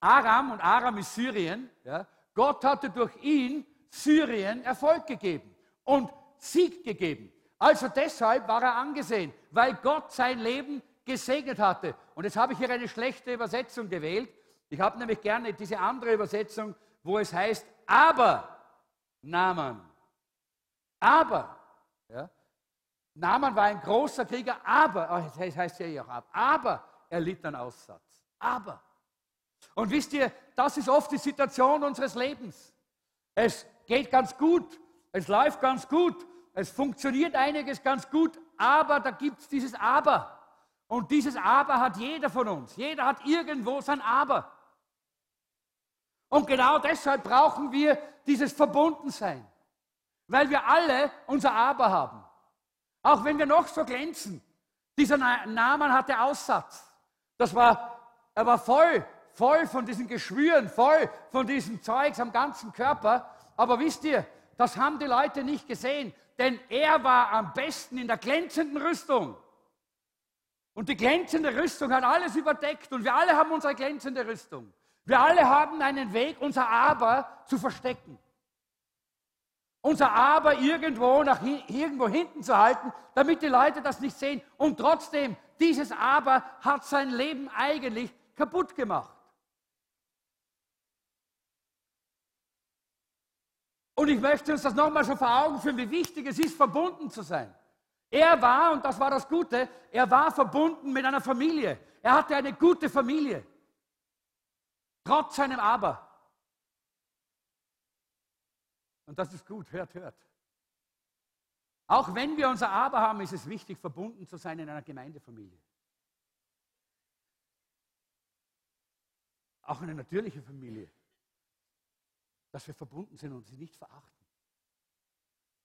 Aram, und Aram ist Syrien, ja, Gott hatte durch ihn Syrien Erfolg gegeben. Und Sieg gegeben. Also deshalb war er angesehen, weil Gott sein Leben gesegnet hatte. Und jetzt habe ich hier eine schlechte Übersetzung gewählt. Ich habe nämlich gerne diese andere Übersetzung, wo es heißt, aber Naaman. Aber. Ja, Naaman war ein großer Krieger, aber, oh, heißt ja hier auch ab, aber er litt einen Aussatz. Aber. Und wisst ihr, das ist oft die Situation unseres Lebens. Es geht ganz gut, es läuft ganz gut, es funktioniert einiges ganz gut, aber da gibt es dieses Aber. Und dieses Aber hat jeder von uns. Jeder hat irgendwo sein Aber. Und genau deshalb brauchen wir dieses Verbundensein. Weil wir alle unser Aber haben. Auch wenn wir noch so glänzen. Dieser Name hatte Aussatz. Das war, er war voll, voll von diesen Geschwüren, voll von diesem Zeugs am ganzen Körper. Aber wisst ihr, das haben die Leute nicht gesehen denn er war am besten in der glänzenden Rüstung. Und die glänzende Rüstung hat alles überdeckt und wir alle haben unsere glänzende Rüstung. Wir alle haben einen Weg, unser Aber zu verstecken. Unser Aber irgendwo, nach, irgendwo hinten zu halten, damit die Leute das nicht sehen. Und trotzdem, dieses Aber hat sein Leben eigentlich kaputt gemacht. Und ich möchte uns das nochmal so vor Augen führen, wie wichtig es ist, verbunden zu sein. Er war, und das war das Gute, er war verbunden mit einer Familie. Er hatte eine gute Familie. Trotz seinem Aber. Und das ist gut, hört, hört. Auch wenn wir unser Aber haben, ist es wichtig, verbunden zu sein in einer Gemeindefamilie. Auch eine natürliche Familie. Dass wir verbunden sind und sie nicht verachten.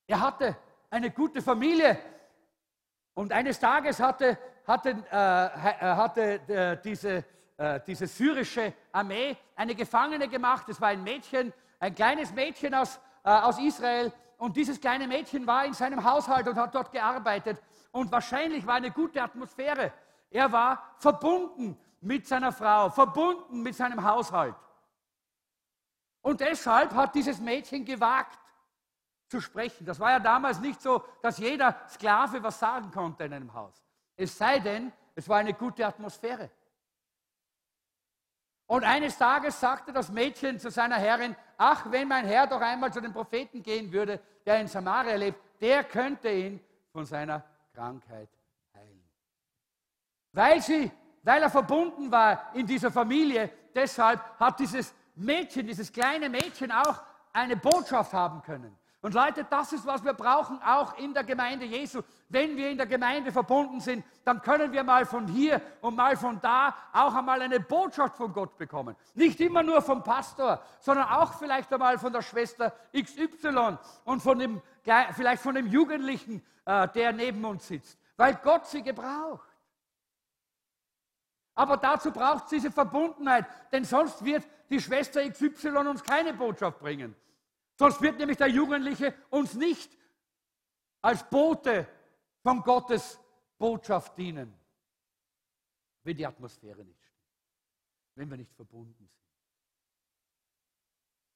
Er hatte eine gute Familie. Und eines Tages hatte, hatte, äh, äh hatte äh, diese, äh, diese syrische Armee eine Gefangene gemacht. Es war ein Mädchen, ein kleines Mädchen aus, aus Israel, und dieses kleine Mädchen war in seinem Haushalt und hat dort gearbeitet. Und wahrscheinlich war eine gute Atmosphäre. Er war verbunden mit seiner Frau, verbunden mit seinem Haushalt. Und deshalb hat dieses Mädchen gewagt zu sprechen. Das war ja damals nicht so, dass jeder Sklave was sagen konnte in einem Haus. Es sei denn, es war eine gute Atmosphäre. Und eines Tages sagte das Mädchen zu seiner Herrin, ach, wenn mein Herr doch einmal zu dem Propheten gehen würde, der in Samaria lebt, der könnte ihn von seiner Krankheit heilen. Weil, sie, weil er verbunden war in dieser Familie, deshalb hat dieses Mädchen, dieses kleine Mädchen auch eine Botschaft haben können. Und Leute, das ist, was wir brauchen, auch in der Gemeinde Jesu. Wenn wir in der Gemeinde verbunden sind, dann können wir mal von hier und mal von da auch einmal eine Botschaft von Gott bekommen. Nicht immer nur vom Pastor, sondern auch vielleicht einmal von der Schwester XY und von dem, vielleicht von dem Jugendlichen, äh, der neben uns sitzt, weil Gott sie gebraucht. Aber dazu braucht es diese Verbundenheit, denn sonst wird die Schwester XY uns keine Botschaft bringen. Sonst wird nämlich der Jugendliche uns nicht als Bote von Gottes Botschaft dienen, wenn die Atmosphäre nicht stimmt, wenn wir nicht verbunden sind.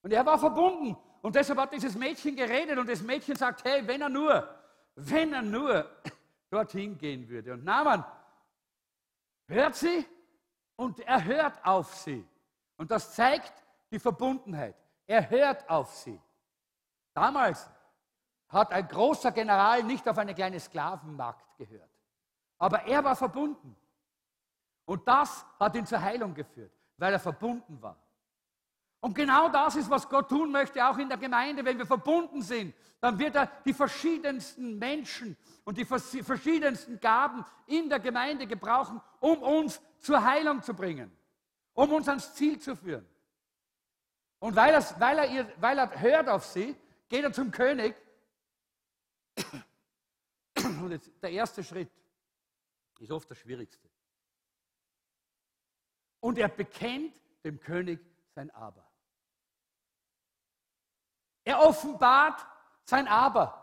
Und er war verbunden und deshalb hat dieses Mädchen geredet und das Mädchen sagt, hey, wenn er nur, wenn er nur dorthin gehen würde. Und Naaman hört sie und er hört auf sie. Und das zeigt die Verbundenheit. Er hört auf sie. Damals hat ein großer General nicht auf eine kleine Sklavenmarkt gehört. Aber er war verbunden. Und das hat ihn zur Heilung geführt, weil er verbunden war. Und genau das ist, was Gott tun möchte, auch in der Gemeinde. Wenn wir verbunden sind, dann wird er die verschiedensten Menschen und die verschiedensten Gaben in der Gemeinde gebrauchen, um uns zur Heilung zu bringen, um uns ans Ziel zu führen. Und weil, weil, er, weil er hört auf sie, geht er zum König. Und jetzt, der erste Schritt ist oft der schwierigste. Und er bekennt dem König sein Aber. Er offenbart sein Aber.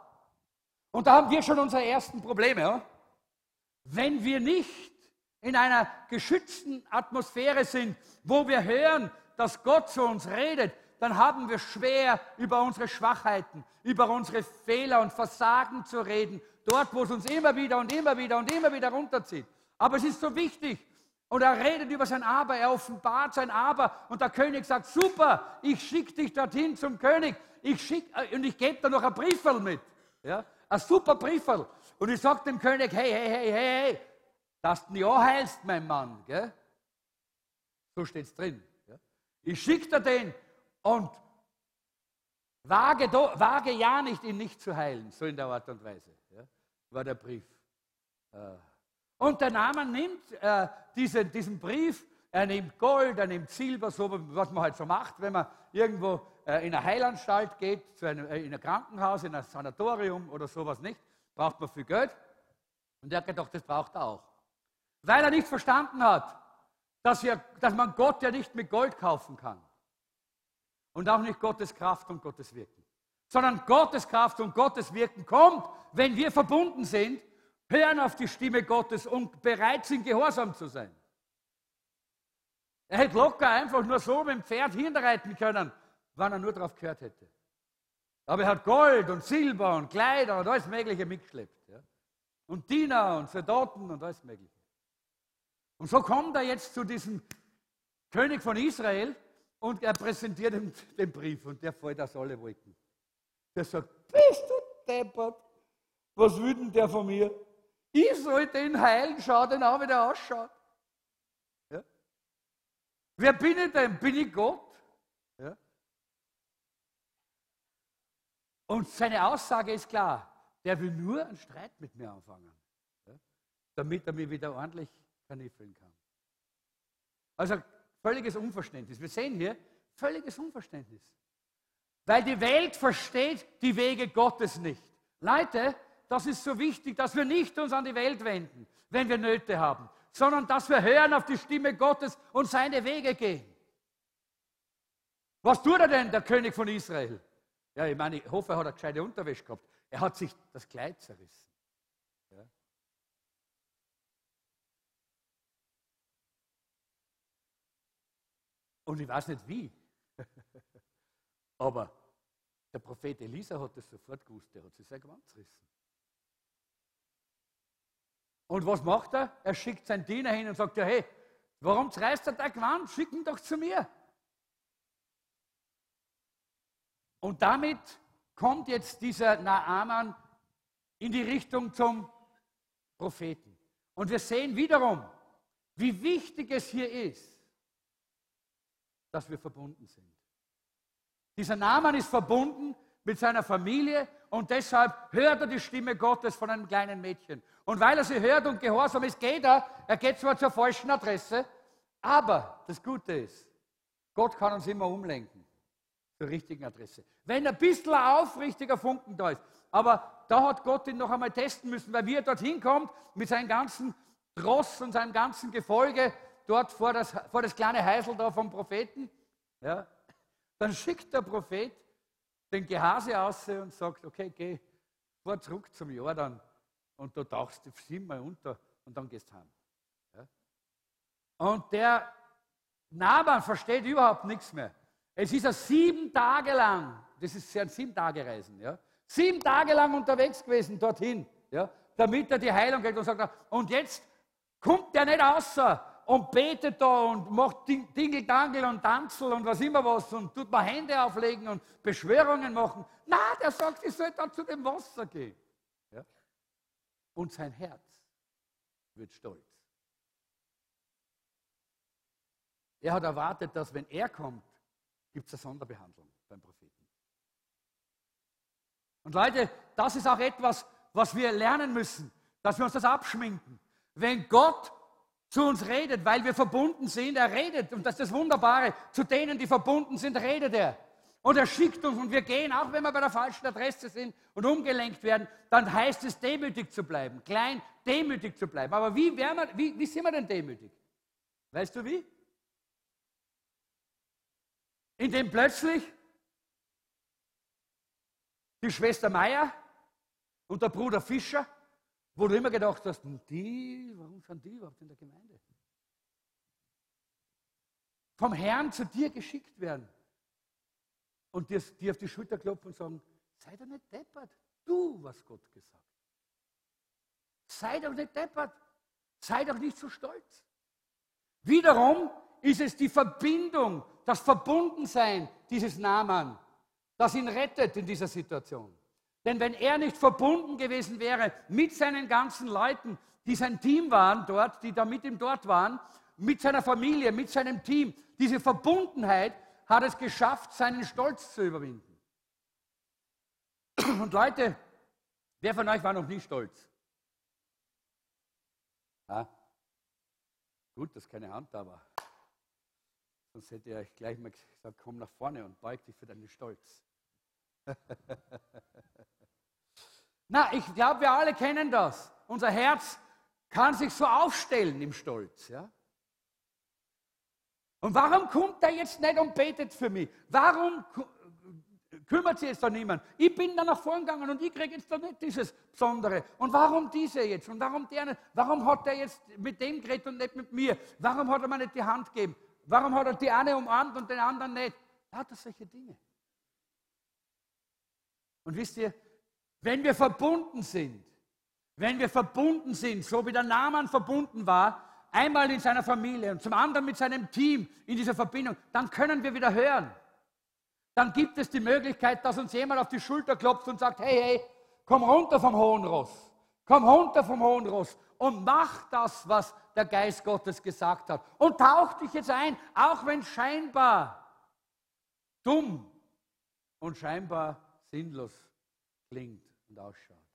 Und da haben wir schon unsere ersten Probleme. Ja? Wenn wir nicht in einer geschützten Atmosphäre sind, wo wir hören, dass Gott zu uns redet, dann haben wir schwer, über unsere Schwachheiten, über unsere Fehler und Versagen zu reden, dort, wo es uns immer wieder und immer wieder und immer wieder runterzieht. Aber es ist so wichtig. Und er redet über sein Aber, er offenbart sein Aber. Und der König sagt, super, ich schicke dich dorthin zum König. Ich schick, äh, und ich gebe da noch ein Brieferl mit. Ja? Ein super Brieferl. Und ich sage dem König, hey, hey, hey, hey, hey, dass du ja heilst, mein Mann. Gell? So steht es drin. Ja? Ich schicke dir den und wage, do, wage ja nicht, ihn nicht zu heilen, so in der Art und Weise, ja, war der Brief. Äh, und der Name nimmt äh, diesen, diesen Brief, er nimmt Gold, er nimmt Silber, so was man halt so macht, wenn man irgendwo äh, in eine Heilanstalt geht, zu einem, äh, in ein Krankenhaus, in ein Sanatorium oder sowas nicht, braucht man viel Geld. Und er hat gedacht, das braucht er auch. Weil er nicht verstanden hat, dass, wir, dass man Gott ja nicht mit Gold kaufen kann und auch nicht Gottes Kraft und Gottes Wirken, sondern Gottes Kraft und Gottes Wirken kommt, wenn wir verbunden sind, hören auf die Stimme Gottes und bereit sind, gehorsam zu sein. Er hätte locker einfach nur so mit dem Pferd hinreiten können, wenn er nur darauf gehört hätte. Aber er hat Gold und Silber und Kleider und alles Mögliche mitgeschleppt. Ja? Und Diener und Soldaten und alles Mögliche. Und so kommt er jetzt zu diesem König von Israel und er präsentiert ihm den Brief und der fällt aus alle Wolken. Der sagt, bist du deppert? Was will denn der von mir? Ich soll den heilen, schau den an, wie der ausschaut. Ja? Wer bin ich denn? Bin ich Gott? Ja? Und seine Aussage ist klar, der will nur einen Streit mit mir anfangen, ja? damit er mir wieder ordentlich kaniffeln kann. Also völliges Unverständnis. Wir sehen hier völliges Unverständnis. Weil die Welt versteht die Wege Gottes nicht. Leute, das ist so wichtig, dass wir nicht uns an die Welt wenden, wenn wir Nöte haben, sondern dass wir hören auf die Stimme Gottes und seine Wege gehen. Was tut er denn, der König von Israel? Ja, ich meine, ich hoffe, er hat eine gescheite Unterwäsche gehabt. Er hat sich das Kleid zerrissen. Und ich weiß nicht wie. Aber der Prophet Elisa hat das sofort gewusst, der hat sich sein Gewand zerrissen. Und was macht er? Er schickt seinen Diener hin und sagt, ja, hey, warum zerreißt er dein Gewand? Schick ihn doch zu mir. Und damit kommt jetzt dieser Naaman in die Richtung zum Propheten. Und wir sehen wiederum, wie wichtig es hier ist, dass wir verbunden sind. Dieser Naaman ist verbunden mit seiner Familie und deshalb hört er die Stimme Gottes von einem kleinen Mädchen. Und weil er sie hört und gehorsam ist, geht er. Er geht zwar zur falschen Adresse, aber das Gute ist, Gott kann uns immer umlenken zur richtigen Adresse. Wenn ein bisschen ein aufrichtiger Funken da ist. Aber da hat Gott ihn noch einmal testen müssen, weil wie er dorthin kommt, mit seinem ganzen Tross und seinem ganzen Gefolge, dort vor das, vor das kleine Heisel da vom Propheten, ja, dann schickt der Prophet den Gehase aus und sagt, okay, geh, fahr zurück zum Jordan und da tauchst du siebenmal unter und dann gehst du heim. Ja? Und der Naban versteht überhaupt nichts mehr. Es ist er sieben Tage lang, das ist ja ein sieben Tage Reisen, ja, sieben Tage lang unterwegs gewesen dorthin, ja, damit er die Heilung kriegt und sagt, und jetzt kommt der nicht außer und betet da und macht Dingeldangel und Tanzel und was immer was und tut mal Hände auflegen und Beschwörungen machen. Na, der sagt, ich soll da zu dem Wasser gehen. Ja? Und sein Herz wird stolz. Er hat erwartet, dass wenn er kommt, gibt es eine Sonderbehandlung beim Propheten. Und Leute, das ist auch etwas, was wir lernen müssen, dass wir uns das abschminken. Wenn Gott zu uns redet, weil wir verbunden sind. Er redet und das ist das Wunderbare. Zu denen, die verbunden sind, redet er. Und er schickt uns und wir gehen, auch wenn wir bei der falschen Adresse sind und umgelenkt werden, dann heißt es, demütig zu bleiben, klein, demütig zu bleiben. Aber wie, wir, wie, wie sind wir denn demütig? Weißt du wie? Indem plötzlich die Schwester Meier und der Bruder Fischer wo du immer gedacht hast, die, warum sind die überhaupt in der Gemeinde? Vom Herrn zu dir geschickt werden und dir, dir auf die Schulter klopfen und sagen, sei doch nicht deppert, du, was Gott gesagt. Sei doch nicht deppert, sei doch nicht so stolz. Wiederum ist es die Verbindung, das Verbundensein dieses Namen, das ihn rettet in dieser Situation. Denn wenn er nicht verbunden gewesen wäre mit seinen ganzen Leuten, die sein Team waren dort, die da mit ihm dort waren, mit seiner Familie, mit seinem Team, diese Verbundenheit hat es geschafft, seinen Stolz zu überwinden. Und Leute, wer von euch war noch nie stolz? Ja? Gut, dass keine Hand da war. Sonst hätte ich gleich mal gesagt, komm nach vorne und beug dich für deinen Stolz. Na, ich glaube, wir alle kennen das. Unser Herz kann sich so aufstellen im Stolz. Ja? Und warum kommt er jetzt nicht und betet für mich? Warum kümmert sich jetzt da niemand? Ich bin da nach vorn gegangen und ich kriege jetzt da nicht dieses Besondere. Und warum diese jetzt? Und warum der nicht? Warum hat er jetzt mit dem geredet und nicht mit mir? Warum hat er mir nicht die Hand gegeben? Warum hat er die eine umarmt und den anderen nicht? Lauter solche Dinge. Und wisst ihr, wenn wir verbunden sind, wenn wir verbunden sind, so wie der Naaman verbunden war, einmal in seiner Familie und zum anderen mit seinem Team in dieser Verbindung, dann können wir wieder hören. Dann gibt es die Möglichkeit, dass uns jemand auf die Schulter klopft und sagt, hey, hey, komm runter vom hohen Ross. Komm runter vom hohen Ross und mach das, was der Geist Gottes gesagt hat. Und tauch dich jetzt ein, auch wenn scheinbar dumm und scheinbar sinnlos klingt und ausschaut.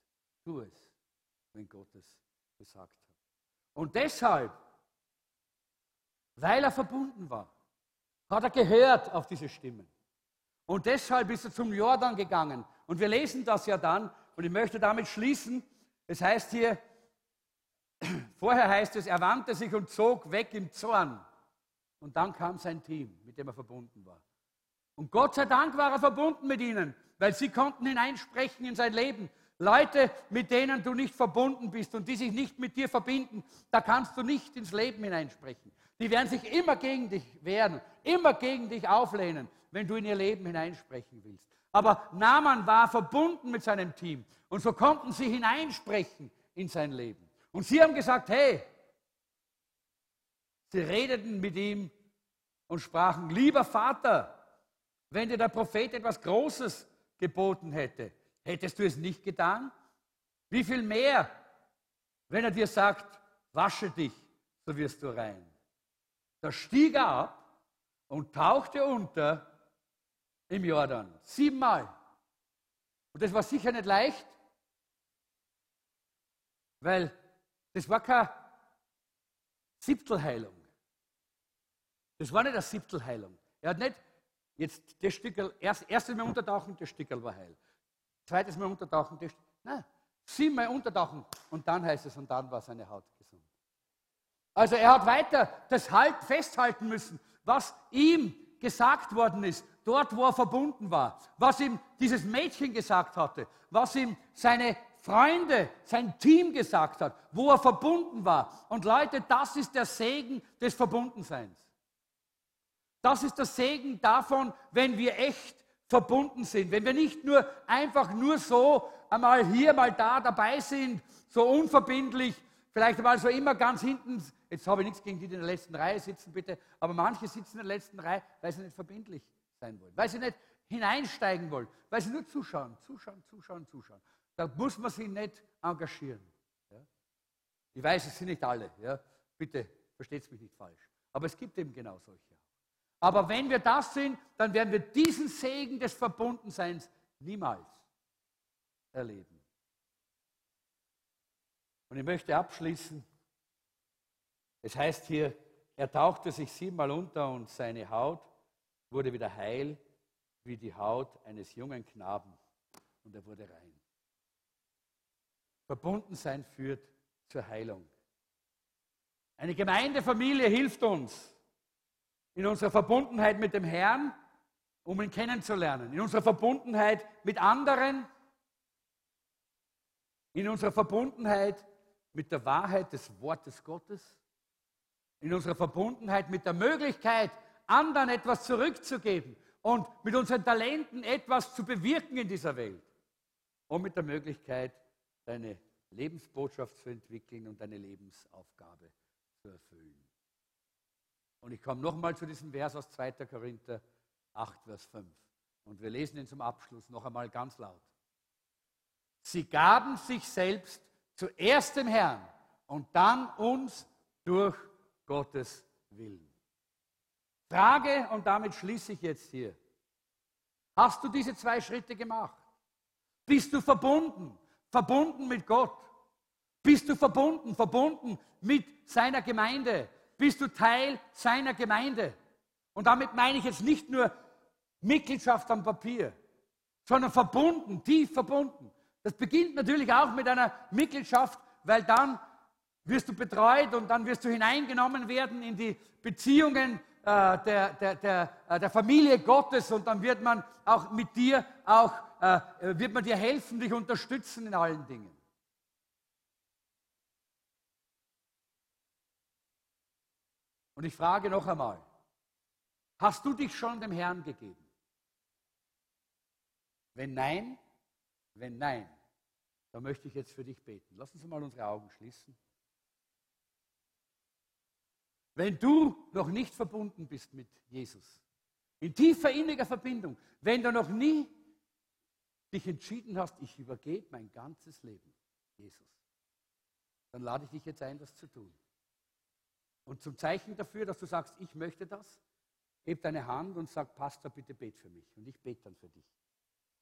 Tu es, wenn Gott es gesagt hat. Und deshalb, weil er verbunden war, hat er gehört auf diese Stimmen. Und deshalb ist er zum Jordan gegangen. Und wir lesen das ja dann. Und ich möchte damit schließen. Es heißt hier, vorher heißt es, er wandte sich und zog weg im Zorn. Und dann kam sein Team, mit dem er verbunden war. Und Gott sei Dank war er verbunden mit ihnen, weil sie konnten hineinsprechen in sein Leben. Leute, mit denen du nicht verbunden bist und die sich nicht mit dir verbinden, da kannst du nicht ins Leben hineinsprechen. Die werden sich immer gegen dich wehren, immer gegen dich auflehnen, wenn du in ihr Leben hineinsprechen willst. Aber Naaman war verbunden mit seinem Team und so konnten sie hineinsprechen in sein Leben. Und sie haben gesagt, hey, sie redeten mit ihm und sprachen, lieber Vater, wenn dir der Prophet etwas Großes geboten hätte, hättest du es nicht getan? Wie viel mehr, wenn er dir sagt, wasche dich, so wirst du rein. Da stieg er ab und tauchte unter im Jordan. Siebenmal. Und das war sicher nicht leicht, weil das war keine Siebtelheilung. Das war nicht eine Siebtelheilung. Er hat nicht Jetzt das Stückel, erst, erstes Mal untertauchen, das Stückel war heil. Zweites Mal untertauchen, das Nein, siebenmal untertauchen und dann heißt es, und dann war seine Haut gesund. Also er hat weiter das halt festhalten müssen, was ihm gesagt worden ist, dort wo er verbunden war, was ihm dieses Mädchen gesagt hatte, was ihm seine Freunde, sein Team gesagt hat, wo er verbunden war. Und Leute, das ist der Segen des Verbundenseins. Das ist der Segen davon, wenn wir echt verbunden sind. Wenn wir nicht nur einfach nur so einmal hier, mal da dabei sind, so unverbindlich, vielleicht mal so immer ganz hinten. Jetzt habe ich nichts gegen die, die in der letzten Reihe sitzen, bitte. Aber manche sitzen in der letzten Reihe, weil sie nicht verbindlich sein wollen, weil sie nicht hineinsteigen wollen, weil sie nur zuschauen, zuschauen, zuschauen, zuschauen. Da muss man sich nicht engagieren. Ja? Ich weiß, es sind nicht alle. Ja? Bitte versteht es mich nicht falsch. Aber es gibt eben genau solche. Aber wenn wir das sind, dann werden wir diesen Segen des Verbundenseins niemals erleben. Und ich möchte abschließen. Es heißt hier, er tauchte sich siebenmal unter und seine Haut wurde wieder heil wie die Haut eines jungen Knaben und er wurde rein. Verbundensein führt zur Heilung. Eine Gemeindefamilie hilft uns, in unserer Verbundenheit mit dem Herrn, um ihn kennenzulernen, in unserer Verbundenheit mit anderen, in unserer Verbundenheit mit der Wahrheit des Wortes Gottes, in unserer Verbundenheit mit der Möglichkeit, anderen etwas zurückzugeben und mit unseren Talenten etwas zu bewirken in dieser Welt. Und mit der Möglichkeit, deine Lebensbotschaft zu entwickeln und deine Lebensaufgabe zu erfüllen. Und ich komme nochmal zu diesem Vers aus 2. Korinther 8, Vers 5. Und wir lesen ihn zum Abschluss noch einmal ganz laut. Sie gaben sich selbst zuerst dem Herrn und dann uns durch Gottes Willen. Frage, und damit schließe ich jetzt hier. Hast du diese zwei Schritte gemacht? Bist du verbunden? Verbunden mit Gott? Bist du verbunden? Verbunden mit seiner Gemeinde? Bist du Teil seiner Gemeinde. Und damit meine ich jetzt nicht nur Mitgliedschaft am Papier, sondern verbunden, tief verbunden. Das beginnt natürlich auch mit einer Mitgliedschaft, weil dann wirst du betreut und dann wirst du hineingenommen werden in die Beziehungen äh, der, der, der, äh, der, Familie Gottes und dann wird man auch mit dir auch, äh, wird man dir helfen, dich unterstützen in allen Dingen. Und ich frage noch einmal, hast du dich schon dem Herrn gegeben? Wenn nein, wenn nein, dann möchte ich jetzt für dich beten. Lass uns mal unsere Augen schließen. Wenn du noch nicht verbunden bist mit Jesus, in tiefer inniger Verbindung, wenn du noch nie dich entschieden hast, ich übergebe mein ganzes Leben, Jesus, dann lade ich dich jetzt ein, das zu tun. Und zum Zeichen dafür, dass du sagst, ich möchte das, heb deine Hand und sag, Pastor, bitte bet für mich. Und ich bete dann für dich.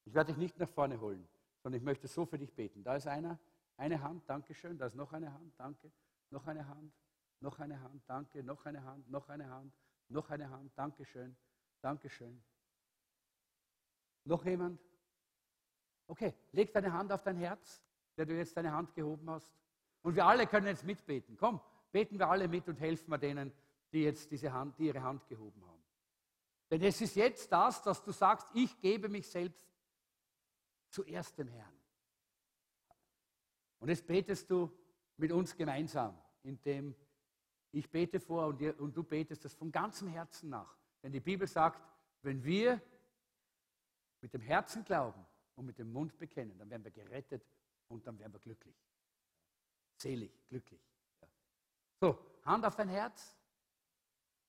Ich werde dich nicht nach vorne holen, sondern ich möchte so für dich beten. Da ist einer, eine Hand, danke schön. Da ist noch eine Hand, danke. Noch eine Hand, noch eine Hand, danke. Noch eine Hand, noch eine Hand, noch eine Hand, danke schön. Danke schön. Noch jemand? Okay, leg deine Hand auf dein Herz, der du jetzt deine Hand gehoben hast. Und wir alle können jetzt mitbeten. Komm, beten wir alle mit und helfen wir denen, die jetzt diese Hand, die ihre Hand gehoben haben. Denn es ist jetzt das, dass du sagst, ich gebe mich selbst zuerst dem Herrn. Und jetzt betest du mit uns gemeinsam, indem ich bete vor und, ihr, und du betest das von ganzem Herzen nach. Denn die Bibel sagt, wenn wir mit dem Herzen glauben und mit dem Mund bekennen, dann werden wir gerettet und dann werden wir glücklich. Selig, glücklich. So, Hand auf dein Herz.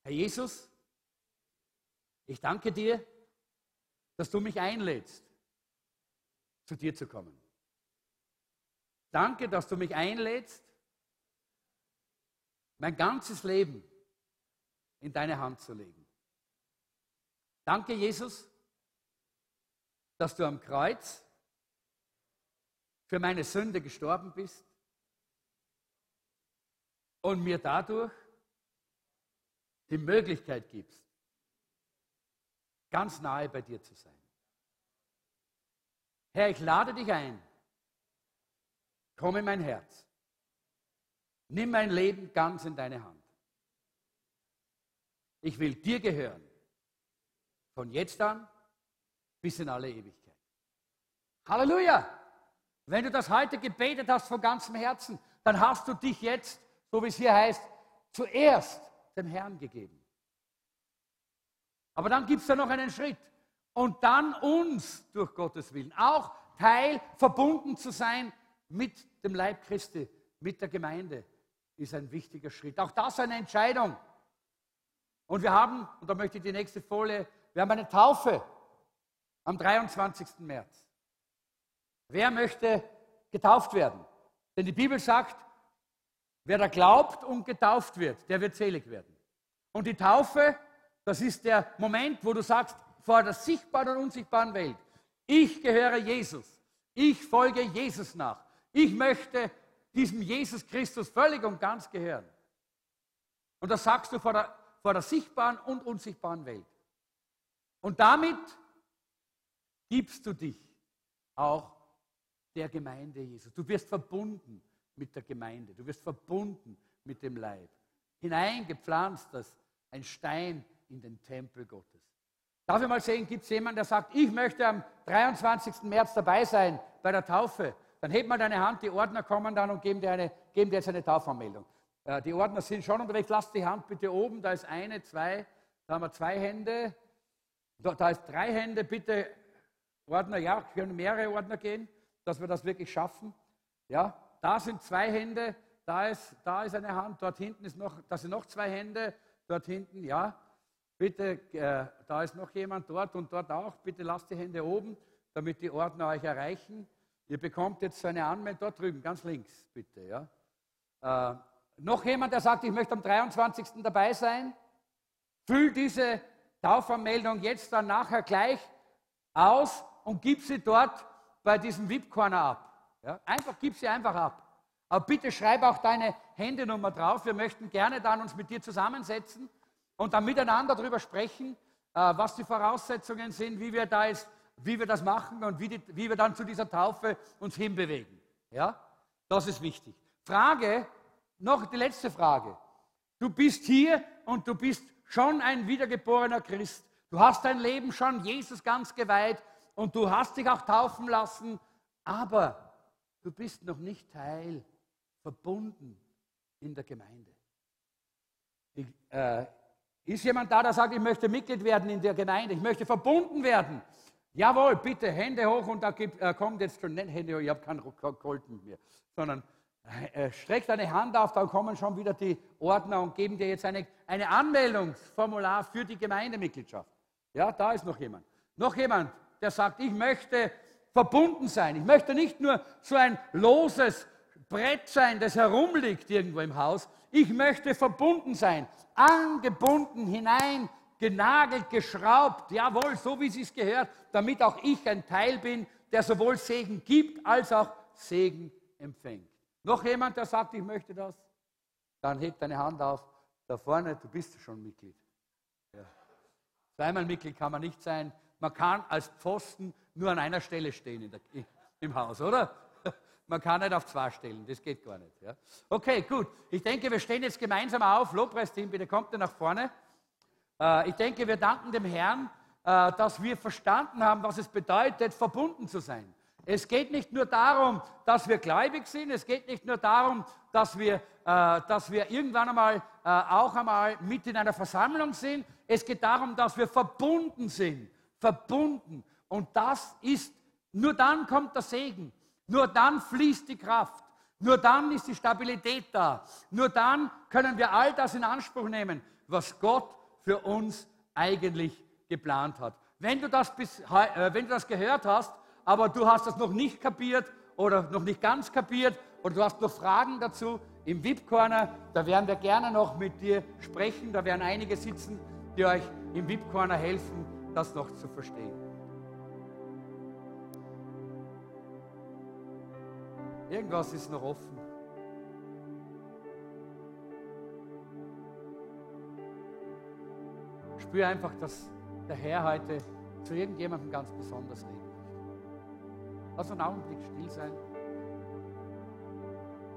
Herr Jesus, ich danke dir, dass du mich einlädst, zu dir zu kommen. Danke, dass du mich einlädst, mein ganzes Leben in deine Hand zu legen. Danke, Jesus, dass du am Kreuz für meine Sünde gestorben bist und mir dadurch die Möglichkeit gibst, ganz nahe bei dir zu sein. Herr, ich lade dich ein. Komm in mein Herz. Nimm mein Leben ganz in deine Hand. Ich will dir gehören. Von jetzt an bis in alle Ewigkeit. Halleluja! Wenn du das heute gebetet hast von ganzem Herzen, dann hast du dich jetzt, so wie es hier heißt, zuerst dem Herrn gegeben. Aber dann gibt es da noch einen Schritt. Und dann uns durch Gottes Willen auch Teil, verbunden zu sein mit dem Leib Christi, mit der Gemeinde, ist ein wichtiger Schritt. Auch das eine Entscheidung. Und wir haben, und da möchte ich die nächste Folie, wir haben eine Taufe am 23. März. Wer möchte getauft werden? Denn die Bibel sagt, wer da glaubt und getauft wird, der wird selig werden. Und die Taufe, das ist der Moment, wo du sagst, vor der sichtbaren und unsichtbaren Welt, ich gehöre Jesus. Ich folge Jesus nach. Ich möchte diesem Jesus Christus völlig und ganz gehören. Und das sagst du vor der, vor der sichtbaren und unsichtbaren Welt. Und damit gibst du dich auch der Gemeinde Jesus. Du wirst verbunden mit der Gemeinde. Du wirst verbunden mit dem Leib. Hineingepflanzt als ein Stein in den Tempel Gottes. Darf ich mal sehen, gibt es jemanden, der sagt, ich möchte am 23. März dabei sein bei der Taufe? Dann heb mal deine Hand, die Ordner kommen dann und geben dir, eine, geben dir jetzt eine Taufanmeldung. Äh, die Ordner sind schon unterwegs, lass die Hand bitte oben, da ist eine, zwei, da haben wir zwei Hände, da, da ist drei Hände, bitte Ordner, ja, können mehrere Ordner gehen, dass wir das wirklich schaffen. Ja, da sind zwei Hände, da ist, da ist eine Hand, dort hinten ist noch, da sind noch zwei Hände, dort hinten, ja. Bitte, äh, da ist noch jemand dort und dort auch. Bitte lasst die Hände oben, damit die Ordner euch erreichen. Ihr bekommt jetzt so eine Anmeldung dort drüben, ganz links, bitte. Ja. Äh, noch jemand, der sagt, ich möchte am 23. dabei sein? Füll diese Taufanmeldung jetzt dann nachher gleich aus und gib sie dort bei diesem VIP-Corner ab. Ja. Einfach, gib sie einfach ab. Aber bitte schreib auch deine Handynummer drauf. Wir möchten gerne dann uns mit dir zusammensetzen und dann miteinander darüber sprechen, äh, was die Voraussetzungen sind, wie wir, da ist, wie wir das machen und wie, die, wie wir dann zu dieser Taufe uns hinbewegen. Ja? Das ist wichtig. Frage, noch die letzte Frage. Du bist hier und du bist schon ein wiedergeborener Christ. Du hast dein Leben schon Jesus ganz geweiht und du hast dich auch taufen lassen, aber du bist noch nicht Teil, verbunden in der Gemeinde. Die, äh, ist jemand da, der sagt, ich möchte Mitglied werden in der Gemeinde, ich möchte verbunden werden? Jawohl, bitte, Hände hoch und da gibt, äh, kommt jetzt schon, Hände hoch, ich habe keinen Kolten mehr, sondern äh, äh, streck deine Hand auf, dann kommen schon wieder die Ordner und geben dir jetzt eine, eine Anmeldungsformular für die Gemeindemitgliedschaft. Ja, da ist noch jemand. Noch jemand, der sagt, ich möchte verbunden sein. Ich möchte nicht nur so ein loses Brett sein, das herumliegt irgendwo im Haus. Ich möchte verbunden sein, angebunden hinein, genagelt, geschraubt, jawohl, so wie es gehört, damit auch ich ein Teil bin, der sowohl Segen gibt als auch Segen empfängt. Noch jemand, der sagt, ich möchte das? Dann hebt deine Hand auf. Da vorne, du bist schon Mitglied. Ja. Zweimal Mitglied kann man nicht sein. Man kann als Pfosten nur an einer Stelle stehen der, im Haus, oder? Man kann nicht auf zwei stellen, das geht gar nicht. Ja. Okay, gut. Ich denke, wir stehen jetzt gemeinsam auf. Lobpreisteam, bitte kommt ihr nach vorne. Äh, ich denke, wir danken dem Herrn, äh, dass wir verstanden haben, was es bedeutet, verbunden zu sein. Es geht nicht nur darum, dass wir gläubig sind, es geht nicht nur darum, dass wir, äh, dass wir irgendwann einmal auch einmal mit in einer Versammlung sind. Es geht darum, dass wir verbunden sind. Verbunden. Und das ist, nur dann kommt der Segen. Nur dann fließt die Kraft. Nur dann ist die Stabilität da. Nur dann können wir all das in Anspruch nehmen, was Gott für uns eigentlich geplant hat. Wenn du das, bis, äh, wenn du das gehört hast, aber du hast das noch nicht kapiert oder noch nicht ganz kapiert oder du hast noch Fragen dazu, im VIP-Corner, da werden wir gerne noch mit dir sprechen. Da werden einige sitzen, die euch im VIP-Corner helfen, das noch zu verstehen. Irgendwas ist noch offen. Spür einfach, dass der Herr heute zu irgendjemandem ganz besonders möchte. Lass einen Augenblick still sein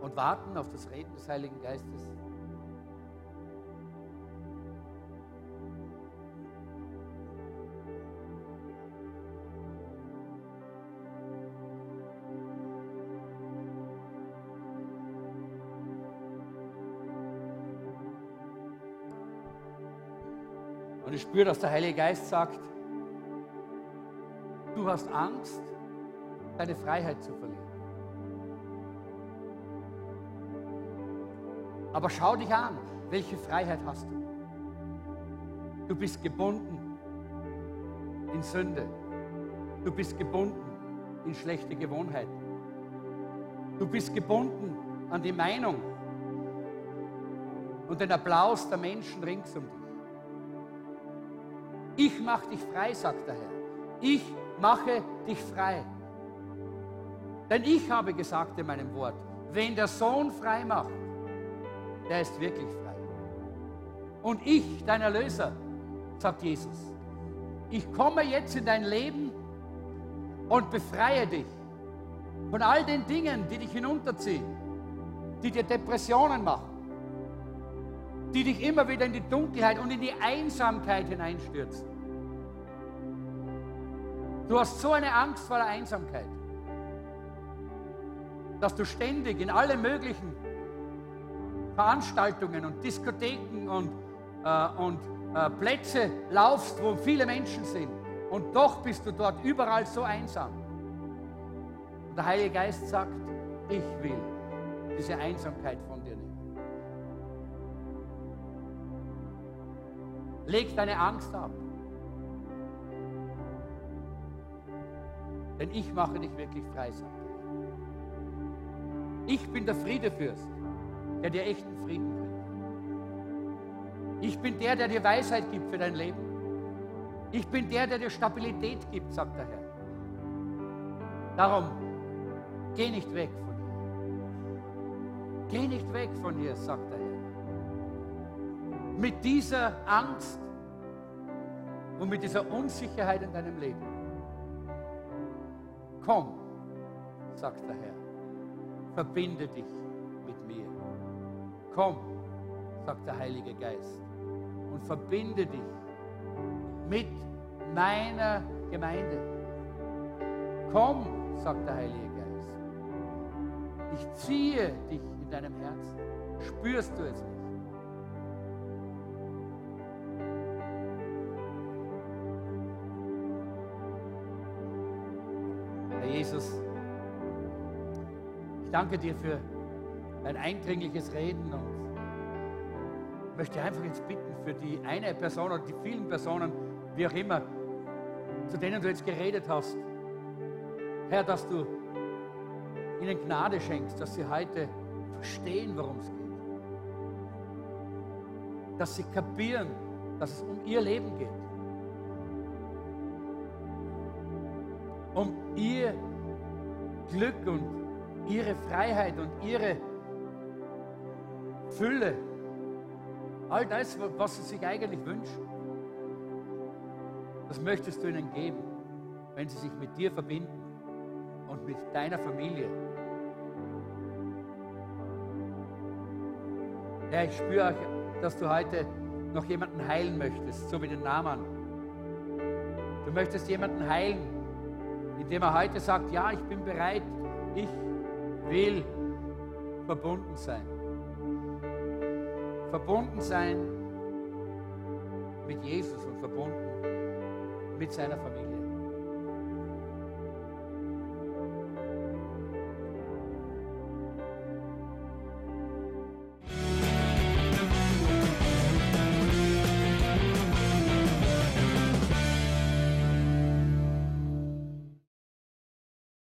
und warten auf das Reden des Heiligen Geistes. Spüre, dass der Heilige Geist sagt, du hast Angst, deine Freiheit zu verlieren. Aber schau dich an, welche Freiheit hast du? Du bist gebunden in Sünde. Du bist gebunden in schlechte Gewohnheiten. Du bist gebunden an die Meinung und den Applaus der Menschen rings um dich. Ich mache dich frei, sagt der Herr. Ich mache dich frei. Denn ich habe gesagt in meinem Wort, wenn der Sohn frei macht, der ist wirklich frei. Und ich, dein Erlöser, sagt Jesus, ich komme jetzt in dein Leben und befreie dich von all den Dingen, die dich hinunterziehen, die dir Depressionen machen, die dich immer wieder in die Dunkelheit und in die Einsamkeit hineinstürzen. Du hast so eine Angst vor der Einsamkeit, dass du ständig in alle möglichen Veranstaltungen und Diskotheken und, äh, und äh, Plätze laufst, wo viele Menschen sind. Und doch bist du dort überall so einsam. Und der Heilige Geist sagt, ich will diese Einsamkeit von dir nehmen. Leg deine Angst ab. Denn ich mache dich wirklich frei, sagt er. Ich bin der Friedefürst, der dir echten Frieden bringt. Ich bin der, der dir Weisheit gibt für dein Leben. Ich bin der, der dir Stabilität gibt, sagt der Herr. Darum, geh nicht weg von hier. Geh nicht weg von hier, sagt der Herr. Mit dieser Angst und mit dieser Unsicherheit in deinem Leben. Komm, sagt der Herr, verbinde dich mit mir. Komm, sagt der Heilige Geist, und verbinde dich mit meiner Gemeinde. Komm, sagt der Heilige Geist. Ich ziehe dich in deinem Herzen. Spürst du es danke dir für dein eindringliches Reden und möchte einfach jetzt bitten für die eine Person oder die vielen Personen, wie auch immer, zu denen du jetzt geredet hast, Herr, dass du ihnen Gnade schenkst, dass sie heute verstehen, worum es geht. Dass sie kapieren, dass es um ihr Leben geht. Um ihr Glück und ihre Freiheit und ihre Fülle. All das, was sie sich eigentlich wünschen. Das möchtest du ihnen geben, wenn sie sich mit dir verbinden und mit deiner Familie. Ja, ich spüre auch, dass du heute noch jemanden heilen möchtest, so wie den Namen. Du möchtest jemanden heilen, indem er heute sagt, ja, ich bin bereit, ich will verbunden sein. Verbunden sein mit Jesus und verbunden mit seiner Familie.